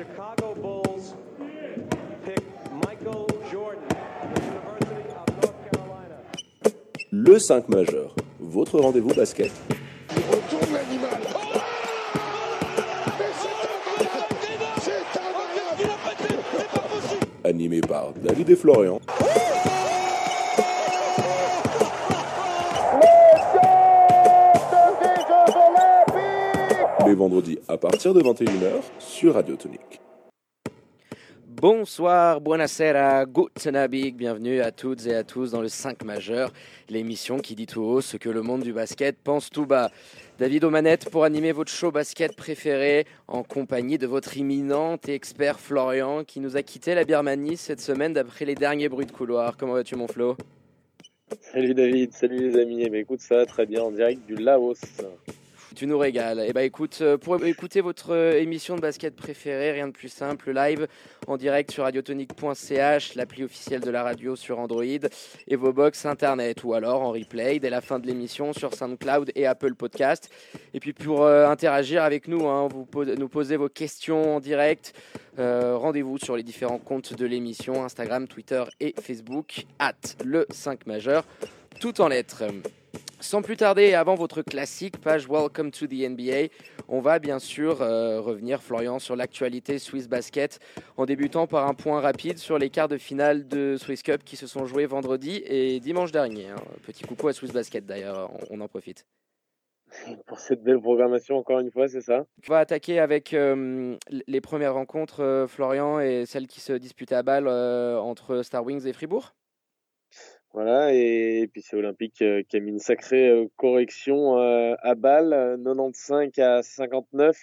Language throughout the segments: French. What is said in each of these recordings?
Chicago Bulls pick Michael Jordan, University of North Carolina. Le 5 majeur, votre rendez-vous basket. Il retourne l'animal. Mais c'est incroyable C'est incroyable Animé par David et Florian. Vendredis à partir de 21h sur Radio Tonique. Bonsoir, buonasera, guten Abend, bienvenue à toutes et à tous dans le 5 majeur, l'émission qui dit tout haut ce que le monde du basket pense tout bas. David Omanette pour animer votre show basket préféré en compagnie de votre imminent et expert Florian qui nous a quitté la Birmanie cette semaine d'après les derniers bruits de couloir. Comment vas-tu mon Flo? Salut David, salut les amis. Eh ben, écoute, ça va très bien en direct du Laos. Tu nous régales. Eh ben écoute, euh, pour écouter votre euh, émission de basket préférée, rien de plus simple, live en direct sur radiotonique.ch, l'appli officielle de la radio sur Android et vos box internet ou alors en replay dès la fin de l'émission sur SoundCloud et Apple Podcast. Et puis pour euh, interagir avec nous, hein, vous nous poser vos questions en direct. Rendez-vous sur les différents comptes de l'émission Instagram, Twitter et Facebook, at le 5 majeur, tout en lettres. Sans plus tarder, et avant votre classique page Welcome to the NBA, on va bien sûr euh, revenir, Florian, sur l'actualité Swiss Basket, en débutant par un point rapide sur les quarts de finale de Swiss Cup qui se sont joués vendredi et dimanche dernier. hein. Petit coucou à Swiss Basket d'ailleurs, on, on en profite. Pour cette belle programmation, encore une fois, c'est ça? On va attaquer avec euh, les premières rencontres, euh, Florian, et celles qui se disputaient à Bâle euh, entre Star Wings et Fribourg. Voilà, et, puis c'est Olympique euh, qui a mis une sacrée euh, correction euh, à euh, 95 à 59.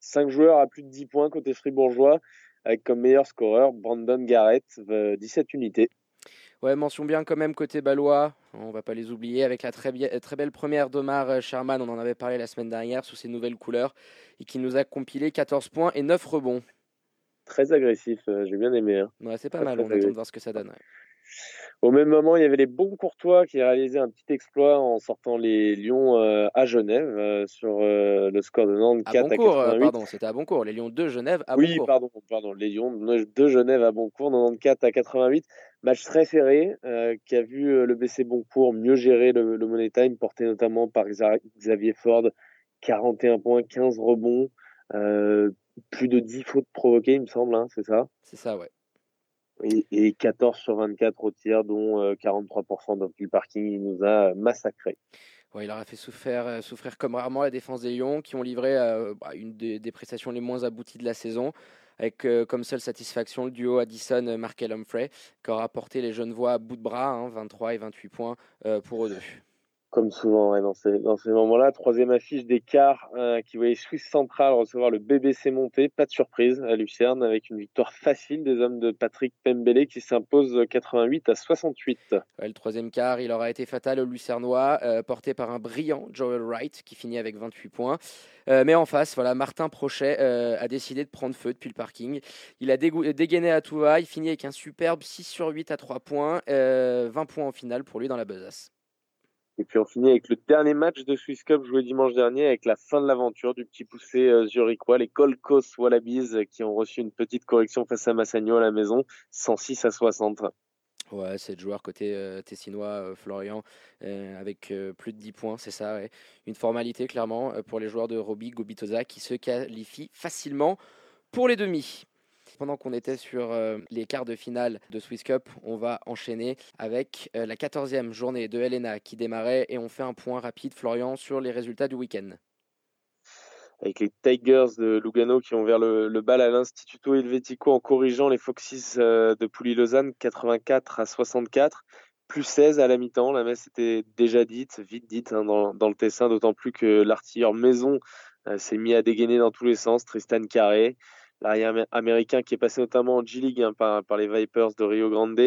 5 joueurs à plus de 10 points côté fribourgeois, avec comme meilleur scoreur Brandon Garrett, euh, 17 unités. Ouais, mention bien quand même côté balois, on va pas les oublier, avec la très, très belle première d'Omar Sherman, on en avait parlé la semaine dernière, sous ses nouvelles couleurs, et qui nous a compilé 14 points et 9 rebonds. Très agressif, j'ai bien aimé. hein. Ouais, c'est pas Très, mal, très on attend de voir ce que ça donne. ouais. Au même moment, il y avait les bons Courtois qui réalisaient un petit exploit en sortant les Lions euh, à Genève euh, sur euh, le score de Nantes À 4 à Boncourt, euh, 88. pardon, c'était à Boncourt, les Lions de Genève à oui, Boncourt. pardon, pardon, les Lions de Genève à Boncourt, 94 à 88. Match très serré qui a vu le BC Boncourt mieux gérer le, le Money Time, porté notamment par Xa- Xavier Ford, 41 points, 15 rebonds, plus de 10 fautes provoquées, il me semble, hein, c'est ça? C'est ça, ouais. Et, et 14 sur 24 au tir, dont euh, 43% dans le parking. Il nous a massacrés. Il aura fait souffrir, euh, souffrir comme rarement la défense des Lions, qui ont livré euh, bah, une des, prestations les moins abouties de la saison, avec euh, comme seule satisfaction le duo Addison-Markel Humphrey, qui aura porté les Genevois à bout de bras, hein, 23 et 28 points euh, pour eux deux. Comme souvent dans ces, moments-là. Troisième affiche des quarts euh, qui voyait Suisse Central recevoir le BBC monté. Pas de surprise à Lucerne avec une victoire facile des hommes de Patrick Pembele qui s'impose 88 à 68. Ouais, le troisième quart, il aura été fatal au Lucernois, euh, porté par un brillant Joel Wright, qui finit avec 28 points. Euh, mais en face, voilà, Martin Prochet a décidé de prendre feu depuis le parking. Il a dégainé à tout va, il finit avec un superbe 6 sur 8 à 3 points, euh, 20 points en finale pour lui dans la besace. Et puis on finit avec le dernier match de Swiss Cup joué dimanche dernier avec la fin de l'aventure du petit poussé euh, zurichois, les Gold Coast Wallabies euh, qui ont reçu une petite correction face à Massagno à la maison, 106 à 60. Ouais, c'est joueur côté euh, tessinois, Florian, avec plus de 10 points, c'est ça. Une formalité, clairement, pour les joueurs de Roby Gobitoza qui se qualifient facilement pour les demi. Pendant qu'on était sur euh, les quarts de finale de Swiss Cup, on va enchaîner avec euh, la 14e journée de Helena qui démarrait et on fait un point rapide, Florian, sur les résultats du week-end. avec les Tigers de Lugano qui ont ouvert le, bal à l'Instituto Helvetico en corrigeant les Foxes euh, de Pouilly-Lausanne 84 à 64, plus 16 à la mi-temps. La messe était déjà dite, vite dite hein, dans, le Tessin, d'autant plus que l'artilleur Maison s'est mis à dégainer dans tous les sens. Tristan Carré, l'arrière amé- américain qui est passé notamment en G-League hein, par, par les Vipers de Rio Grande.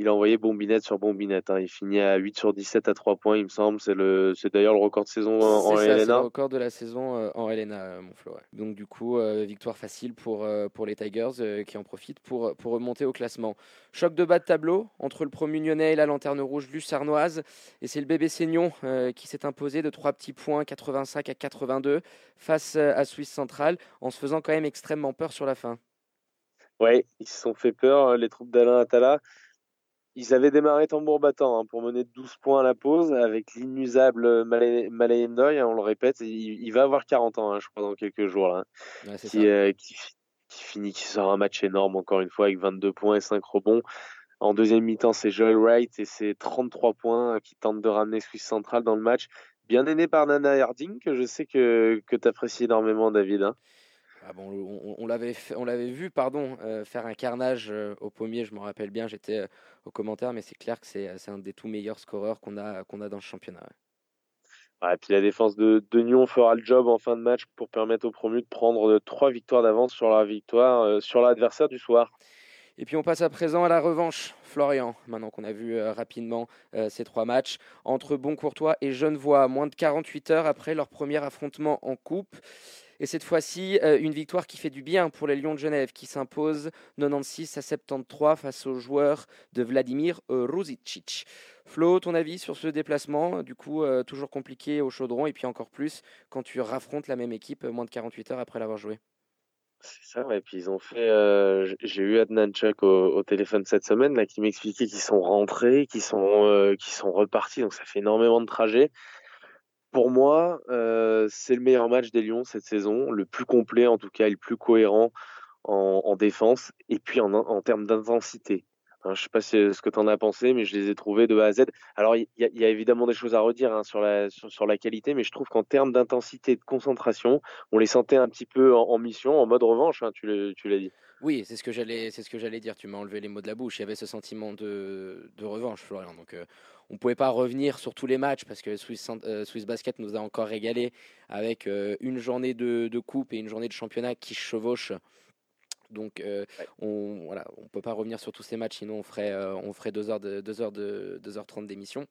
Il a envoyé bombinette sur bombinette. hein. Il finit à 8 sur 17 à 3 points, il me semble. C'est le, c'est d'ailleurs le record de saison en, C'est ça, c'est le record de la saison euh, en LNA, euh, mon Flo. ouais. Donc du coup, euh, victoire facile pour, euh, pour les Tigers euh, qui en profitent pour, pour remonter au classement. Choc de bas de tableau entre le promu lyonnais et la lanterne rouge lucernoise. Et c'est le bébé Seignon qui s'est imposé de 3 petits points, 85 à 82, face à Suisse Centrale, en se faisant quand même extrêmement peur sur la fin. Ouais, ils se sont fait peur, les troupes d'Alain Attala. Ils avaient démarré tambour battant hein, pour mener 12 points à la pause avec l'inusable Malay Ndoye, hein, on le répète. Il, il, va avoir 40 ans, hein, je crois, dans quelques jours. Là, Ouais, c'est qui, ça. euh, qui, qui finit, qui sort un match énorme encore une fois avec 22 points et 5 rebonds. En deuxième mi-temps, c'est Joel Wright et ses 33 points qui tentent de ramener Suisse Central dans le match. Bien aidé par Nana Harding, que je sais que, que tu apprécies énormément, David. hein. Ah bon, on, on l'avait fait- on l'avait vu pardon euh, faire un carnage euh, au pommier, je m'en rappelle bien, j'étais euh, au commentaire, mais c'est clair que c'est c'est un des tout meilleurs scoreurs qu'on a qu'on a dans le championnat. ouais. Ouais, et puis la défense de, de Nyon fera le job en fin de match pour permettre aux promus de prendre trois victoires d'avance sur la victoire, euh, sur l'adversaire du soir. Et puis on passe à présent à la revanche, Florian, maintenant qu'on a vu euh, rapidement euh, ces trois matchs, entre Boncourtois et Genevois, moins de 48 heures après leur premier affrontement en coupe. Et cette fois-ci, euh, une victoire qui fait du bien pour les Lions de Genève, qui s'imposent 96 à 73 face aux joueurs de Vladimir euh, Ruzicic. Flo, ton avis sur ce déplacement Du coup, euh, toujours compliqué au chaudron, et puis encore plus quand tu raffrontes la même équipe euh, moins de 48 heures après l'avoir joué? C'est ça, ouais. Puis ils ont fait. euh, J'ai eu Adnan Chuk au, téléphone cette semaine là, qui m'expliquait qu'ils sont rentrés, qu'ils sont, euh, sont repartis. Donc ça fait énormément de trajets. Pour moi, euh, c'est le meilleur match des Lions cette saison, le plus complet en tout cas, le plus cohérent en, en défense et puis en termes d'intensité. Hein, je sais pas si- ce que tu en as pensé, mais je les ai trouvés de A à Z. Alors il y, a- évidemment des choses à redire hein, sur, la, qualité, mais je trouve qu'en termes d'intensité et de concentration, on les sentait un petit peu en, mission, en mode revanche. hein, tu l'as dit. Oui, c'est ce que j'allais, dire. Tu m'as enlevé les mots de la bouche. Il y avait ce sentiment de, revanche, Florian. Donc, euh, on pouvait pas revenir sur tous les matchs parce que Swiss, euh, Basket nous a encore régalé avec euh, une journée de, de coupe et une journée de championnat qui chevauchent. Donc, euh, Ouais. on voilà, on peut pas revenir sur tous ces matchs, sinon on ferait, euh, on ferait deux heures de deux heures de 2h30 d'émission.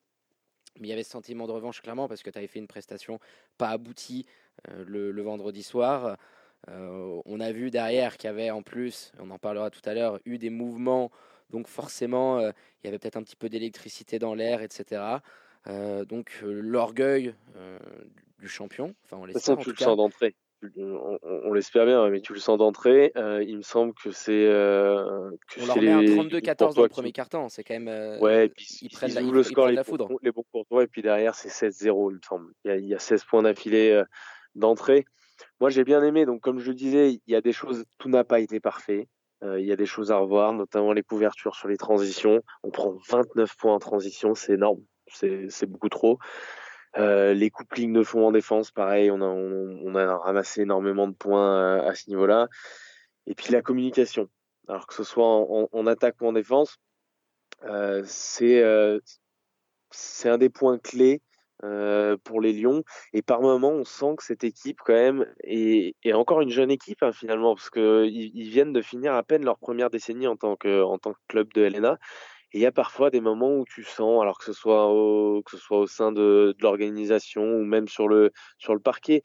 Mais il y avait ce sentiment de revanche clairement parce que tu avais fait une prestation pas aboutie euh, le, le vendredi soir. On a vu derrière qu'il y avait en plus, on en parlera tout à l'heure, eu des mouvements. Donc forcément, il y avait peut-être un petit peu d'électricité dans l'air, etc. Donc l'orgueil du- champion, enfin on tu tout le sens d'entrée. On, on- on l'espère bien, mais tu le sens d'entrée. Euh, il me semble que c'est. euh, On leur met un les- 32-14 dans le premier quart-temps, c'est quand même. euh, Ouais, et puis ils prennent ils la- ils- le ils score, prennent la foudre. les bons et puis derrière, c'est 16-0, il me semble. Il y a, il y a 16 points d'affilée euh, d'entrée. Moi, j'ai bien aimé. Donc, comme je le disais, il y a des choses, tout n'a pas été parfait. Euh, il y a des choses à revoir, notamment les couvertures sur les transitions. On prend 29 points en transition, c'est énorme. C'est c'est beaucoup trop. Euh, les couplings de fond en défense, pareil, on a, on, on a ramassé énormément de points euh, à ce niveau-là. Et puis la communication. Alors que ce soit en, en- attaque ou en défense, euh, c'est euh, un des points clés euh, pour les Lions. Et par moments, on sent que cette équipe, quand même, est, est encore une jeune équipe, hein, finalement, parce qu'ils ils viennent de finir à peine leur première décennie en tant que, en tant que club de LNA. Et il y a parfois des moments où tu sens, alors que ce soit au, que ce soit au sein de, de l'organisation ou même sur le, sur le parquet,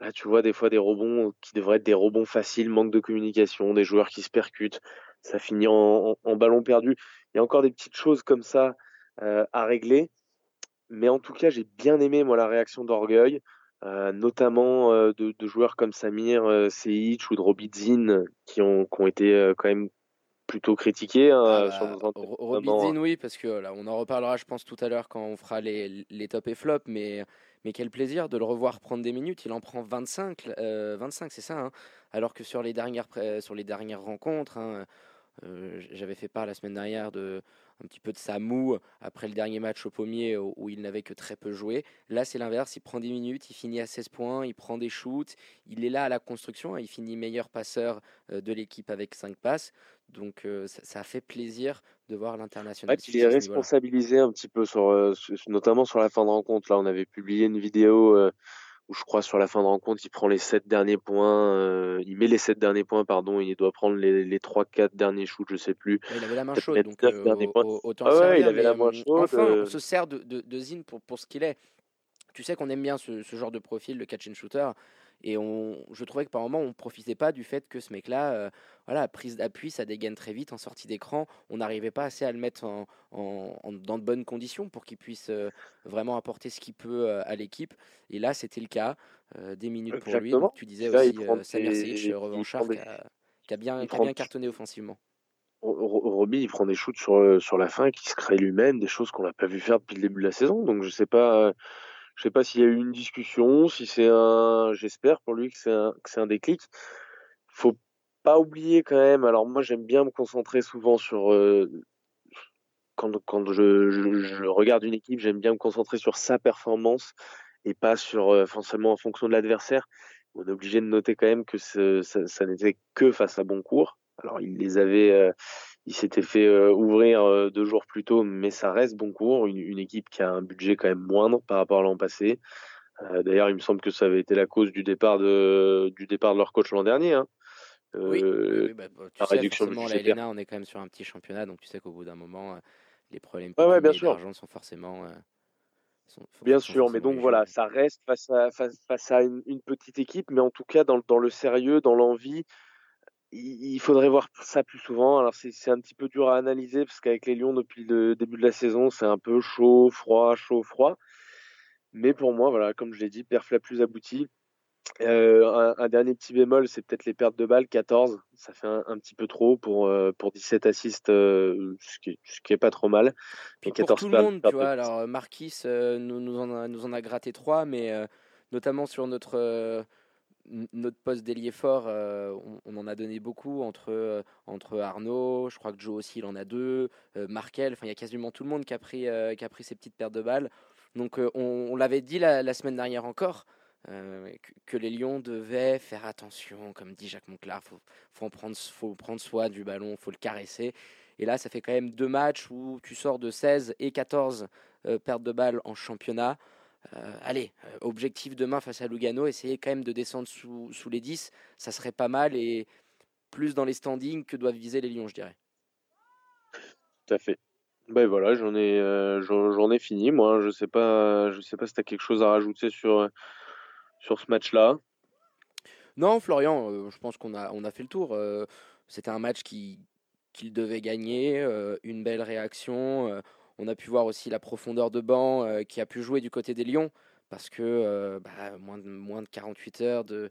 là, tu vois des fois des rebonds qui devraient être des rebonds faciles, manque de communication, des joueurs qui se percutent, ça finit en, en, ballon perdu. Il y a encore des petites choses comme ça euh, à régler. Mais en tout cas, j'ai bien aimé moi la réaction d'orgueil, euh, notamment euh, de, de joueurs comme Samir euh, Seic ou de Robidzin qui ont, qui ont été euh, quand même plutôt critiqués hein, Ah sur bah, nos antennes, Ro- notamment, Robidzin, oui, parce que là, on en reparlera, je pense, tout à l'heure quand on fera les, les top et flop, mais, mais quel plaisir de le revoir prendre des minutes. Il en prend 25, euh, 25 c'est ça, hein, alors que sur les dernières, pré- sur les dernières rencontres, hein, euh, j'avais fait part la semaine dernière de un petit peu de sa moue après le dernier match au pommier où, où il n'avait que très peu joué. Là, c'est l'inverse, il prend 10 minutes, il finit à 16 points, il prend des shoots, il est là à la construction, hein, il finit meilleur passeur euh, de l'équipe avec 5 passes. Donc euh, ça, ça a fait plaisir de voir l'international. Il est responsabilisé un petit peu sur, euh, notamment sur la fin de rencontre. Là, on avait publié une vidéo euh, où je crois sur la fin de rencontre, il prend les sept derniers points, il met les sept derniers points, pardon, il doit prendre les, trois, quatre derniers shoots, je sais plus. Il avait la main chaude, donc au- autant Ah ouais, servir, il avait la main chaude, Enfin, on se sert de, de, de Zine pour, pour ce qu'il est. Tu sais qu'on aime bien ce, ce genre de profil, le catch and shooter. Et on, je trouvais que par moment, on ne profitait pas du fait que ce mec-là, euh, voilà, prise d'appui, ça dégaine très vite en sortie d'écran. On n'arrivait pas assez à le mettre en, en- en- dans de bonnes conditions pour qu'il puisse euh, vraiment apporter ce qu'il peut euh, à l'équipe. Et là, c'était le cas. Euh, des minutes pour lui. Donc, tu disais Là, aussi Samir Seic, revanchard, des- qui a, bien, a bien cartonné offensivement. Ro- Ro- Roby, il prend des shoots sur, sur la fin, qui se crée lui-même, des choses qu'on n'a pas vu faire depuis le début de la saison. Donc je sais pas, je sais pas s'il y a eu une discussion, si c'est un, j'espère pour lui que c'est un, que c'est un déclic. Faut pas oublier quand même. Alors moi, j'aime bien me concentrer souvent sur euh, quand, quand je, je, je regarde une équipe, j'aime bien me concentrer sur sa performance et pas sur euh, forcément en fonction de l'adversaire. On est obligé de noter quand même que ce- ça, ça n'était que face à Boncourt. Alors il les avait, euh, il s'était fait euh, ouvrir euh, deux jours plus tôt, mais ça reste Boncourt, une, une équipe qui a un budget quand même moindre par rapport à l'an passé. Euh, D'ailleurs, il me semble que ça avait été la cause du départ de, du départ de leur coach l'an dernier. Hein. Oui, oui, bah, bah, tu la sais, réduction forcément, la. LNA, on est quand même sur un petit championnat, donc tu sais qu'au bout d'un moment, les problèmes Ouais, ouais, bien sûr. sont forcément. sont- Bien sont sûr, mais donc voilà, ça reste face à, face, face à une, une petite équipe, mais en tout cas, dans, dans le sérieux, dans l'envie, il, faudrait voir ça plus souvent. Alors, c'est c'est un petit peu dur à analyser, parce qu'avec les Lions, depuis le début de la saison, c'est un peu chaud, froid, chaud, froid. Mais pour moi, voilà, comme je l'ai dit, perf la plus aboutie. Euh, un, un dernier petit bémol, c'est peut-être les pertes de balles, 14. Ça fait un, un petit peu trop pour, euh, pour 17 assists, euh, ce, qui, ce qui est pas trop mal. Puis pour 14 tout le monde, tu vois. Alors, Marquis nous, nous, en a, nous en a gratté trois, mais notamment sur notre, notre poste d'ailier fort, euh, on, en a donné beaucoup entre, euh, entre Arnaud, je crois que Joe aussi, il en a deux, euh, Markel, enfin, il y a quasiment tout le monde qui a pris, qui a pris ses petites pertes de balles. Donc, on, on l'avait dit la, semaine dernière encore. que, les Lions devaient faire attention, comme dit Jacques Monclar, faut, faut en prendre, faut prendre soin du ballon, faut le caresser. Et là, ça fait quand même deux matchs où tu sors de 16 et 14 euh, pertes de balles en championnat. Euh, allez, euh, objectif demain face à Lugano, essayer quand même de descendre sous, sous les 10, ça serait pas mal et plus dans les standings que doivent viser les Lions, je dirais. Tout à fait. Ben voilà, j'en ai, euh, j'en ai fini. Moi, je sais pas, je sais pas si tu as quelque chose à rajouter sur, sur ce match-là. Non, Florian, euh, je pense qu'on a, on a fait le tour. C'était un match qui qu'il devait gagner, une belle réaction. On a pu voir aussi la profondeur de banc euh, qui a pu jouer du côté des Lions parce que euh, bah, moins, de, moins de 48 heures de,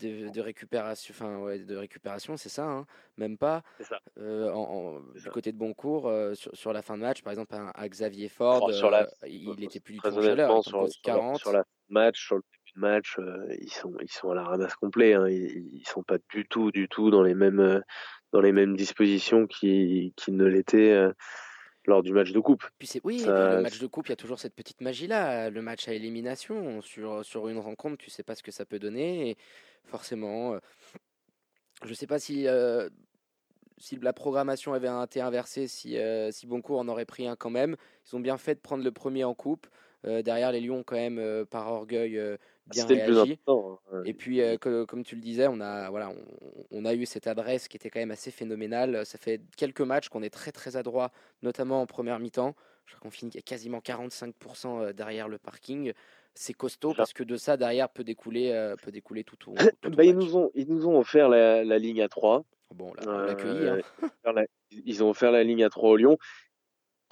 de, de récupération, enfin ouais, de récupération, c'est ça, hein, même pas. Ça. Euh, en- en- C'est du ça. côté de Boncourt, euh, sur, sur la fin de match, par exemple, un, un Xavier Ford, Oh, sur la- il était plus du tout en sur, sur la, 40. sur la match, sur le début de match, ils sont, ils sont à la ramasse complet. Hein. Ils, ils sont pas du tout, du tout dans les mêmes, dans les mêmes dispositions qui, qui ne l'étaient lors du match de coupe. Puis c'est oui, Ça- le match de coupe, il y a toujours cette petite magie là, le match à élimination sur sur une rencontre, tu sais pas ce que ça peut donner et forcément euh, je sais pas si euh, si la programmation avait été inversée, si euh, si Boncourt en aurait pris un quand même, ils ont bien fait de prendre le premier en coupe. Euh, derrière les Lions quand même par orgueil bien le plus réagi. important. hein. Et puis, euh, que- comme tu le disais, on a, voilà, on, on a eu cette adresse qui était quand même assez phénoménale. Ça fait quelques matchs qu'on est très très adroit, notamment en première mi-temps. Je crois qu'on finit quasiment 45% euh, derrière le parking. C'est costaud Ça. parce que de ça, derrière, peut découler, euh, peut découler tout tout Bah, ils, nous ont, ils nous ont offert la, la ligne à 3. Bon, là, on l'a accueilli. Euh, hein. la- Ils ont offert la ligne à 3 au Lyon.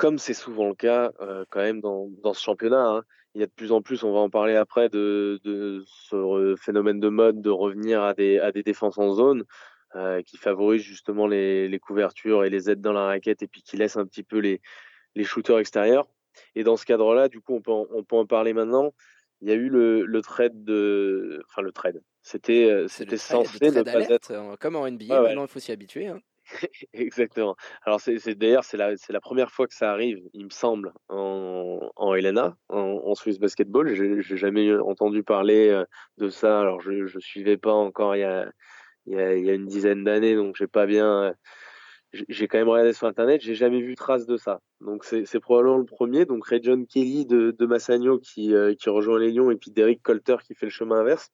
Comme c'est souvent le cas euh, quand même dans, dans ce championnat, hein. il y a de plus en plus, on va en parler après, de, de ce phénomène de mode de revenir à des, à des défenses en zone euh, qui favorisent justement les, les couvertures et les aides dans la raquette et puis qui laissent un petit peu les, les shooters extérieurs. Et dans ce cadre-là, du coup, on peut en, on peut en parler maintenant. Il y a eu le, le trade de, enfin le trade. C'était, euh, censé ne pas être comme en NBA. Ouais, ouais. Maintenant, il faut s'y habituer. hein. Exactement. Alors c'est d'ailleurs c'est la première fois que ça arrive, il me semble, en en en, Swiss Basketball. J'ai jamais entendu parler euh, de ça. Alors je je suivais pas encore il y a une dizaine d'années, donc j'ai pas bien. euh, j'ai- quand même regardé sur internet, j'ai jamais vu trace de ça. Donc c'est probablement le premier. Donc Ray John Kelly de de Massagno qui euh, qui rejoint les Lions et puis Derek Colter qui fait le chemin inverse.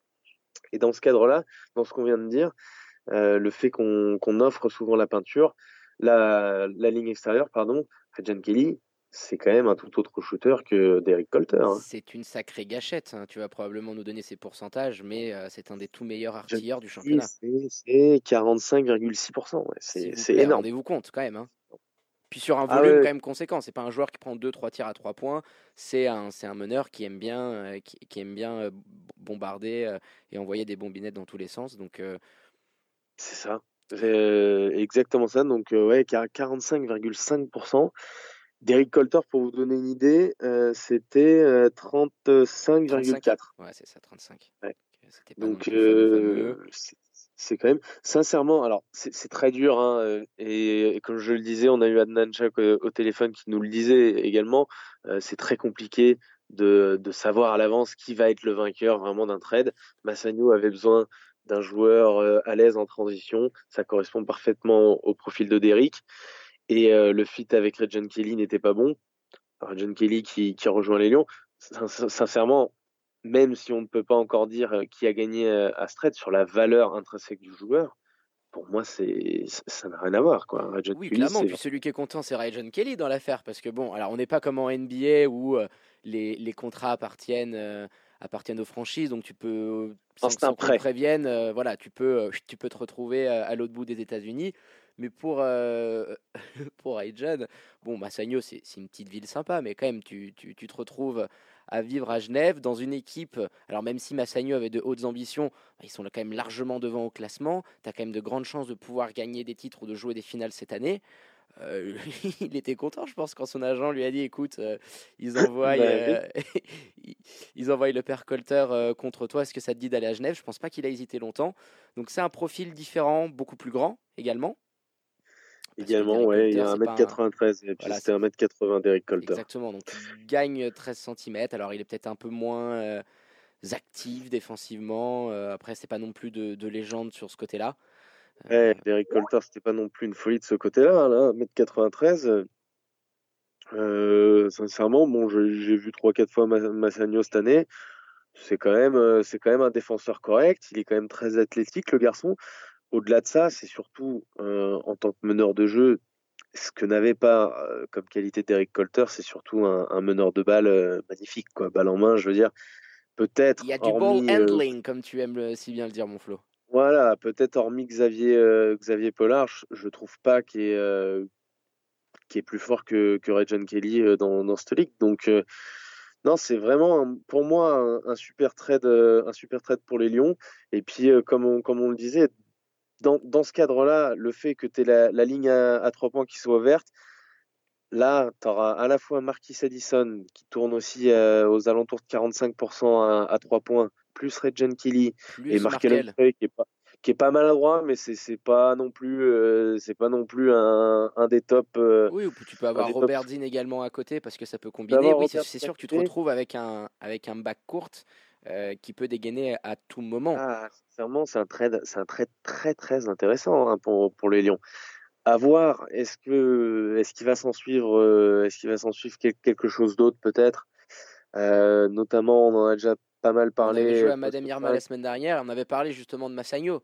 Et dans ce cadre-là, dans ce qu'on vient de dire, le fait qu'on offre souvent la peinture, la, la ligne extérieure, pardon, à John Kelly, c'est quand même un tout autre shooter que Derek Colter. hein. C'est une sacrée gâchette. hein. Tu vas probablement nous donner ses pourcentages, mais euh, c'est un des tout meilleurs artilleurs du championnat. c'est c'est 45,6%. Ouais. S'il C'est énorme. Rendez-vous compte quand même. hein. Puis sur un Ah volume ouais. quand même conséquent. C'est pas un joueur qui prend 2-3 tirs à 3 points. C'est un, c'est un meneur qui aime bien, euh, qui, qui aime bien euh, bombarder euh, et envoyer des bombinettes dans tous les sens. Donc euh, C'est ça. Euh, exactement ça. Donc, euh, ouais, 45,5%. Derek Colter, pour vous donner une idée, euh, c'était 35,4. Ouais, c'est ça, 35. Ouais. Pas Donc, euh, c'est quand même, sincèrement, alors c'est très dur, hein, euh, et, et comme je le disais, on a eu Adnan Chak au, téléphone qui nous le disait également, euh, c'est très compliqué de, de savoir à l'avance qui va être le vainqueur vraiment d'un trade. Massagno avait besoin d'un joueur euh, à l'aise en transition, ça correspond parfaitement au profil de Derrick, et euh, le fit avec Regent Kelly n'était pas bon. Regent Kelly qui, qui rejoint les Lions, Sin- sin- sincèrement, même si on ne peut pas encore dire euh, qui a gagné à ce trade sur la valeur intrinsèque du joueur, pour moi, c'est ça- n'a rien à voir. Quoi. Oui, Kelly, clairement. Puis celui qui est content, c'est Ryan Kelly dans l'affaire. Parce que bon, alors on n'est pas comme en NBA où les, les contrats appartiennent, appartiennent aux franchises. Donc tu peux, sans, un sans qu'on te prévienne, euh, voilà, tu peux, euh, tu peux te retrouver euh, à l'autre bout des États-Unis. Mais pour, euh, pour bon, Massagno, c'est une petite ville sympa, mais quand même, tu, tu, tu te retrouves à vivre à Genève dans une équipe. Alors, même si Massagno avait de hautes ambitions, bah, ils sont là quand même largement devant au classement. Tu as quand même de grandes chances de pouvoir gagner des titres ou de jouer des finales cette année. Euh, il était content, je pense, quand son agent lui a dit écoute, euh, ils, envoient, Bah euh, ils- envoient le père Colter contre toi, est-ce que ça te dit d'aller à Genève? Je pense pas qu'il a hésité longtemps. Donc, c'est un profil différent, beaucoup plus grand également. Également, ouais, il y a Colter, c'est pas un- 1m93, et puis Voilà, c'était 1m80 Derek Colter. Exactement, donc il gagne 13 cm. Alors il est peut-être un peu moins actif défensivement. après, c'est pas non plus de, de légende sur ce côté-là. Euh, Ouais, Derek Colter, c'était pas non plus une folie de ce côté-là, là, 1m93. euh, euh, sincèrement, bon, j'ai vu 3-4 fois Ma- Massagno cette année. C'est quand même, euh, c'est quand même un défenseur correct. Il est quand même très athlétique, le garçon. Au-delà de ça, c'est surtout euh, en tant que meneur de jeu, ce que n'avait pas euh, comme qualité Derek Colter, c'est surtout un, un meneur de balle magnifique, quoi. Balle en main, je veux dire. Peut-être. il y a du hormis, ball handling, comme tu aimes le- si bien le dire, mon Flo. Voilà, peut-être hormis Xavier, euh, Pollard, je, je trouve pas qu'il est, euh, qu'il est plus fort que, que Regent Kelly euh, dans, dans cette ligue. Donc, euh, non, c'est vraiment pour moi un, super trade, pour les Lions. Et puis, comme, on, le disait, dans, ce cadre-là, le fait que tu aies la, ligne à, trois points qui soit verte, là, tu auras à la fois Marquis Addison qui tourne aussi aux alentours de 45% à, à trois points, plus Regent Kelly Plus et Markel qui est pas qui est pas maladroit mais c'est c'est pas non plus euh, c'est pas non plus un, un des top euh, Oui, ou tu peux avoir des top- Robert Dean également à côté parce que ça peut combiner. Oui, c'est Robert sûr que tu te retrouves avec un, avec un back court euh, qui peut dégainer à tout moment. ah, sincèrement c'est un trade c'est un trade très très intéressant hein, pour pour les Lions à voir est-ce que est-ce qu'il va s'en suivre euh, est-ce qu'il va s'en suivre quel- quelque chose d'autre peut-être? Notamment on en a déjà pas mal On avait joué à Madame Irma la semaine dernière, on avait parlé justement de Massagno.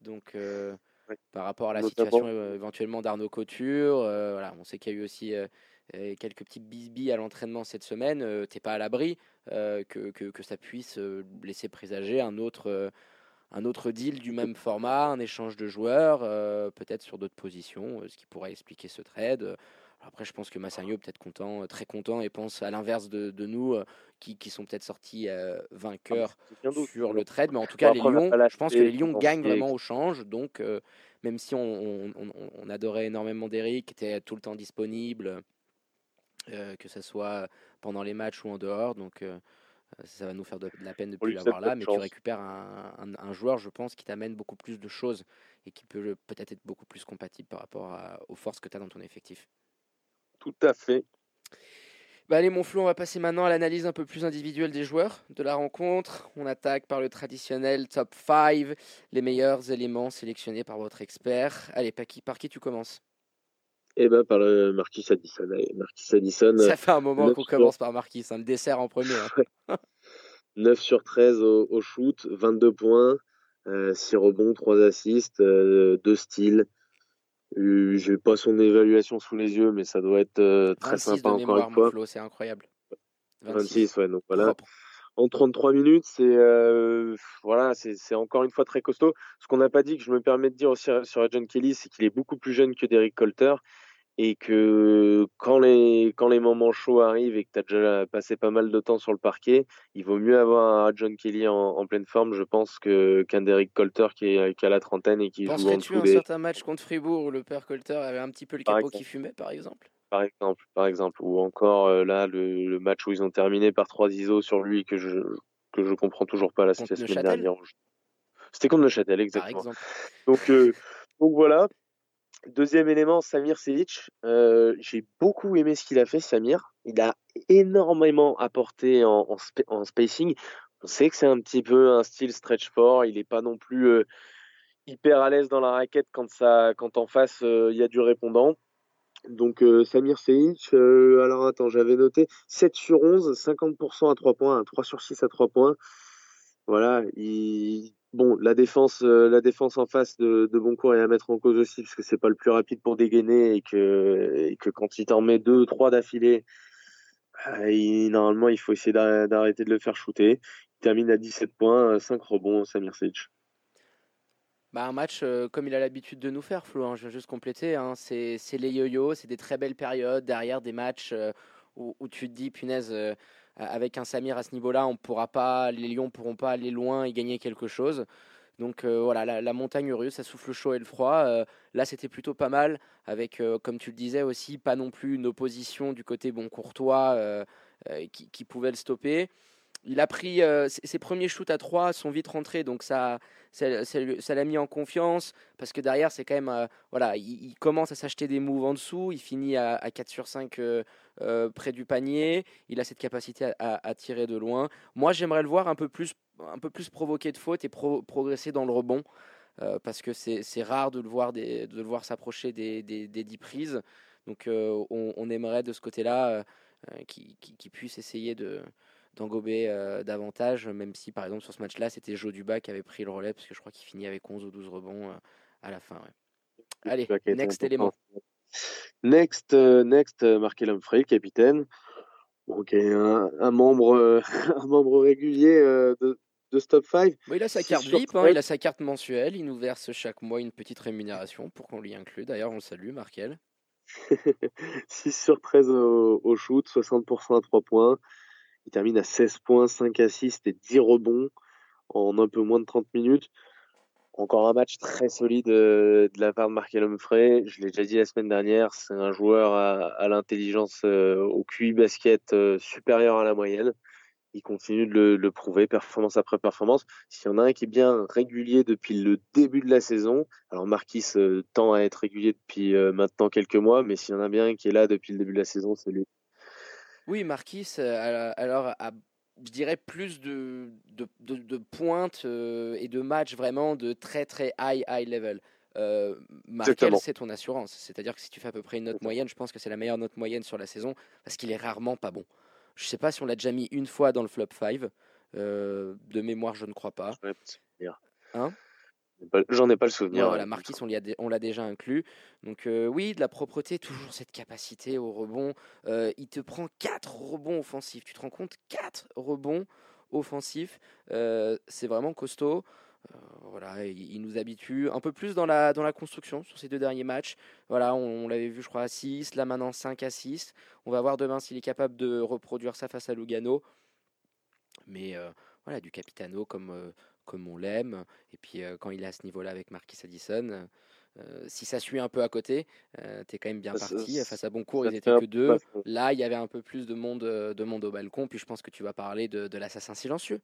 Donc, euh, Ouais. par rapport à la Notamment. situation euh, éventuellement d'Arnaud Couture, euh, voilà, on sait qu'il y a eu aussi euh, quelques petites bisbilles à l'entraînement cette semaine. T'es pas à l'abri que, que, que ça puisse laisser présager un autre, un autre deal du même format, un échange de joueurs, peut-être sur d'autres positions, ce qui pourrait expliquer ce trade. Après, je pense que Massagno est peut-être content, euh, très content, et pense à l'inverse de, de nous, euh, qui, qui sont peut-être sortis euh, vainqueurs doute. sur le trade, mais en tout cas, les Lions, je pense que les Lions gagnent vraiment au change. Donc, euh, même si on, on- on- on adorait énormément d'Eric, qui était tout le temps disponible, que ce soit pendant les matchs ou en dehors, donc ça va nous faire de, de la peine de plus l'avoir là, mais tu récupères un, un- un joueur, je pense, qui t'amène beaucoup plus de choses et qui peut peut-être être beaucoup plus compatible par rapport à- aux forces que tu as dans ton effectif. Tout à fait Bah allez mon Flo, on va passer maintenant à l'analyse un peu plus individuelle des joueurs de la rencontre. On attaque par le traditionnel top 5, les meilleurs éléments sélectionnés par votre expert. Allez, par qui, par qui tu commences? Et ben par le Marquis Addison Allez, Marquis Addison Ça fait un moment qu'on sur- commence par Marquis, hein, le dessert en premier. hein. 9 sur 13 au, au shoot, 22 points, euh, 6 rebonds, 3 assists, euh, 2 steals. Euh, J'ai pas son évaluation sous les yeux, mais ça doit être euh, très 26 sympa de encore mémoire, une mon fois. C'est incroyable. 26, ouais, donc voilà. En 33 minutes, c'est euh, voilà, c'est c'est encore une fois très costaud. Ce qu'on n'a pas dit, que je me permets de dire aussi sur John Kelly, c'est qu'il est beaucoup plus jeune que Derek Colter et que quand les, quand les moments chauds arrivent et que tu as déjà passé pas mal de temps sur le parquet, il vaut mieux avoir un John Kelly en, en pleine forme, je pense, qu'un Derek Colter qui, est, qui a la trentaine et qui joue en dessous un des... certain match contre Fribourg où le père Colter avait un petit peu le Par capot exemple. qui fumait, par exemple Par exemple, par exemple, ou encore euh, là le, le match où ils ont terminé par trois ISO sur lui que je que je comprends toujours pas la, Neuchâtel dernière. C'était contre Neuchâtel, Par exactement. exemple. Donc, euh, donc voilà. Deuxième élément, Samir Sevic. Euh, J'ai beaucoup aimé ce qu'il a fait, Samir. Il a énormément apporté en, spa- en spacing. On sait que c'est un petit peu un style stretch fort. Il n'est pas non plus euh, hyper à l'aise dans la raquette quand, ça, quand en face euh, il y a du répondant. Donc euh, Samir Sevic, euh, alors attends, j'avais noté 7 sur 11, 50% à 3 points, 3 sur 6 à 3 points. Voilà, il... bon, la défense, euh, la défense en face de, Boncourt est à mettre en cause aussi parce que c'est pas le plus rapide pour dégainer et que, quand il t'en met deux, trois d'affilée, euh, normalement il faut essayer d'ar- d'arrêter de le faire shooter. Il termine à 17 points, 5 rebonds, Samir Sevic. Bah, un match euh, comme il a l'habitude de nous faire, Flo. hein, je veux juste compléter. hein, c'est les yo-yo, c'est des très belles périodes derrière des matchs euh, où, où tu te dis, punaise, euh, avec un Samir à ce niveau-là, on pourra pas, les Lions pourront pas aller loin et gagner quelque chose. Donc euh, voilà, la, montagne russe, ça souffle le chaud et le froid. Euh, là, c'était plutôt pas mal, avec, euh, comme tu le disais aussi, pas non plus une opposition du côté bon courtois euh, euh, qui pouvait le stopper. Il a pris euh, ses premiers shoots à 3 sont vite rentrés, donc ça ça l'a mis en confiance parce que derrière c'est quand même euh, voilà il, commence à s'acheter des moves en dessous il finit à, à 4 sur 5 euh, près du panier il a cette capacité à, tirer de loin. Moi j'aimerais le voir un peu plus un peu plus provoquer de fautes et pro- progresser dans le rebond parce que c'est rare de le voir de le voir s'approcher des, des, des 10 prises. Donc on, aimerait de ce côté là qu'il qu'il- qu'il puisse essayer de d'engober euh, davantage, même si par exemple sur ce match-là, c'était Joe Duba qui avait pris le relais, parce que je crois qu'il finit avec 11 ou 12 rebonds euh, à la fin. ouais. Allez, next élément. Next, euh, next, Markel Humphrey, capitaine. Donc un, un membre, un membre régulier de, de Stop 5. Bon, il a sa carte VIP, hein, il a sa carte mensuelle, il nous verse chaque mois une petite rémunération pour qu'on l'y inclue. D'ailleurs, on le salue, Markel. 6 sur 13 au, au shoot, 60% à 3 points. Il termine à 16 points, 5 assists et 10 rebonds en un peu moins de 30 minutes. Encore un match très solide euh, de la part de Markel Humphrey. Je l'ai déjà dit la semaine dernière, c'est un joueur à, l'intelligence, euh, au QI basket euh, supérieur à la moyenne. Il continue de le, prouver, performance après performance. S'il y en a un qui est bien régulier depuis le début de la saison, alors Marquis tend à être régulier depuis maintenant quelques mois, mais s'il y en a bien un qui est là depuis le début de la saison, c'est lui. Oui, Marquis, euh, alors, je dirais, plus de, de, de, de pointes euh, et de matchs vraiment de très très high, high level. Euh, Markel, c'est ton assurance. C'est-à-dire que si tu fais à peu près une note moyenne, je pense que c'est la meilleure note moyenne sur la saison parce qu'il est rarement pas bon. Je sais pas si on l'a déjà mis une fois dans le flop 5. Euh, de mémoire, je ne crois pas. Hein? J'en ai pas- le souvenir. ouais. Marquis, on l'a déjà inclus. Donc euh, oui, de la propreté, toujours cette capacité au rebond. Euh, il te prend 4 rebonds offensifs. Tu te rends compte? 4 rebonds offensifs. Euh, c'est vraiment costaud. Voilà, il, il nous habitue un peu plus dans la, dans la construction sur ces deux derniers matchs. Voilà, on, on l'avait vu, je crois, à 6, là maintenant 5 à 6. On va voir demain s'il est capable de reproduire ça face à Lugano. Mais voilà, du Capitano comme, comme on l'aime. Et puis euh, quand il est à ce niveau-là avec Marquis Addison, euh, si ça suit un peu à côté, euh, t'es quand même bien Ça- parti. ça- Face à Boncourt, ils étaient que deux. mal. Là, il y avait un peu plus de monde, de monde au balcon. Puis je pense que tu vas parler de, de l'assassin silencieux.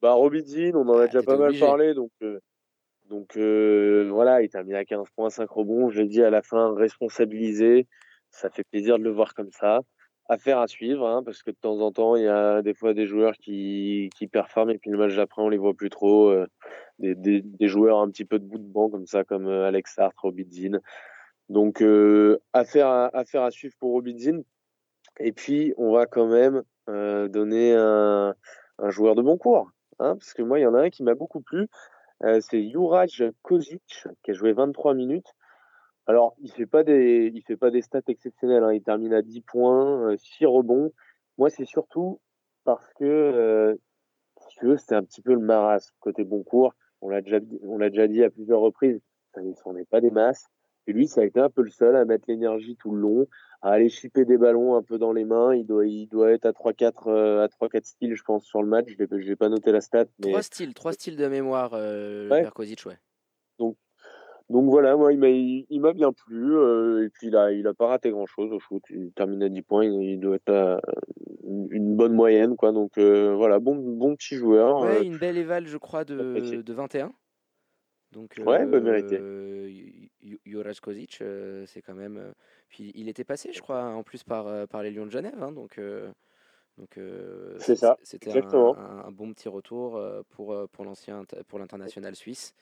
Bah, Robidzin, on en a Ah, déjà pas mal parlé, donc, euh, donc euh, voilà, il termine à 15 points, 5 rebonds. Je l'ai dit à la fin, responsabilisé. Ça fait plaisir de le voir comme ça. Affaire à suivre, hein, parce que de temps en temps, il y a des fois des joueurs qui, performent et puis le match d'après, on les voit plus trop. euh, des, joueurs un petit peu de bout de banc comme ça, comme euh, Alex Hart, Robidzin. Donc, euh, affaire, à, affaire à suivre pour Robidzin. Et puis, on va quand même euh, donner un, joueur de bon cours. Hein, parce que moi, il y en a un qui m'a beaucoup plu. Euh, c'est Juraj Kozic, qui a joué 23 minutes. Alors, il fait pas des, il fait pas des stats exceptionnelles. Hein. Il termine à 10 points, euh, 6 rebonds. Moi, c'est surtout parce que, euh, si tu veux, c'était un petit peu le marasme côté bon cours. On l'a déjà, on l'a déjà dit à plusieurs reprises. Ça ne s'en est pas des masses. Et lui, ça a été un peu le seul à mettre l'énergie tout le long, à aller chipper des ballons un peu dans les mains. Il doit, il doit être à 3-4 euh, à 3-4 styles, je pense, sur le match. Je n'ai pas noté la stat. Mais... Trois styles, trois styles de mémoire, euh, ouais. ouais. Donc, donc voilà, moi, il m'a, bien plu. Euh, et puis, il a, il a pas raté grand-chose au shoot. Il termine à 10 points. Il, doit être à une bonne moyenne, quoi. Donc voilà, bon, bon petit joueur. Ouais, une belle éval, je crois, de, de 21. Donc, ouais, bah, mérité. Juraj Kozic, c'est quand même. Puis il était passé, je crois, en plus par, par les Lions de Genève. Hein, donc, donc c'est ça. C'était un, un, bon petit retour pour, pour l'ancien, pour l'international suisse,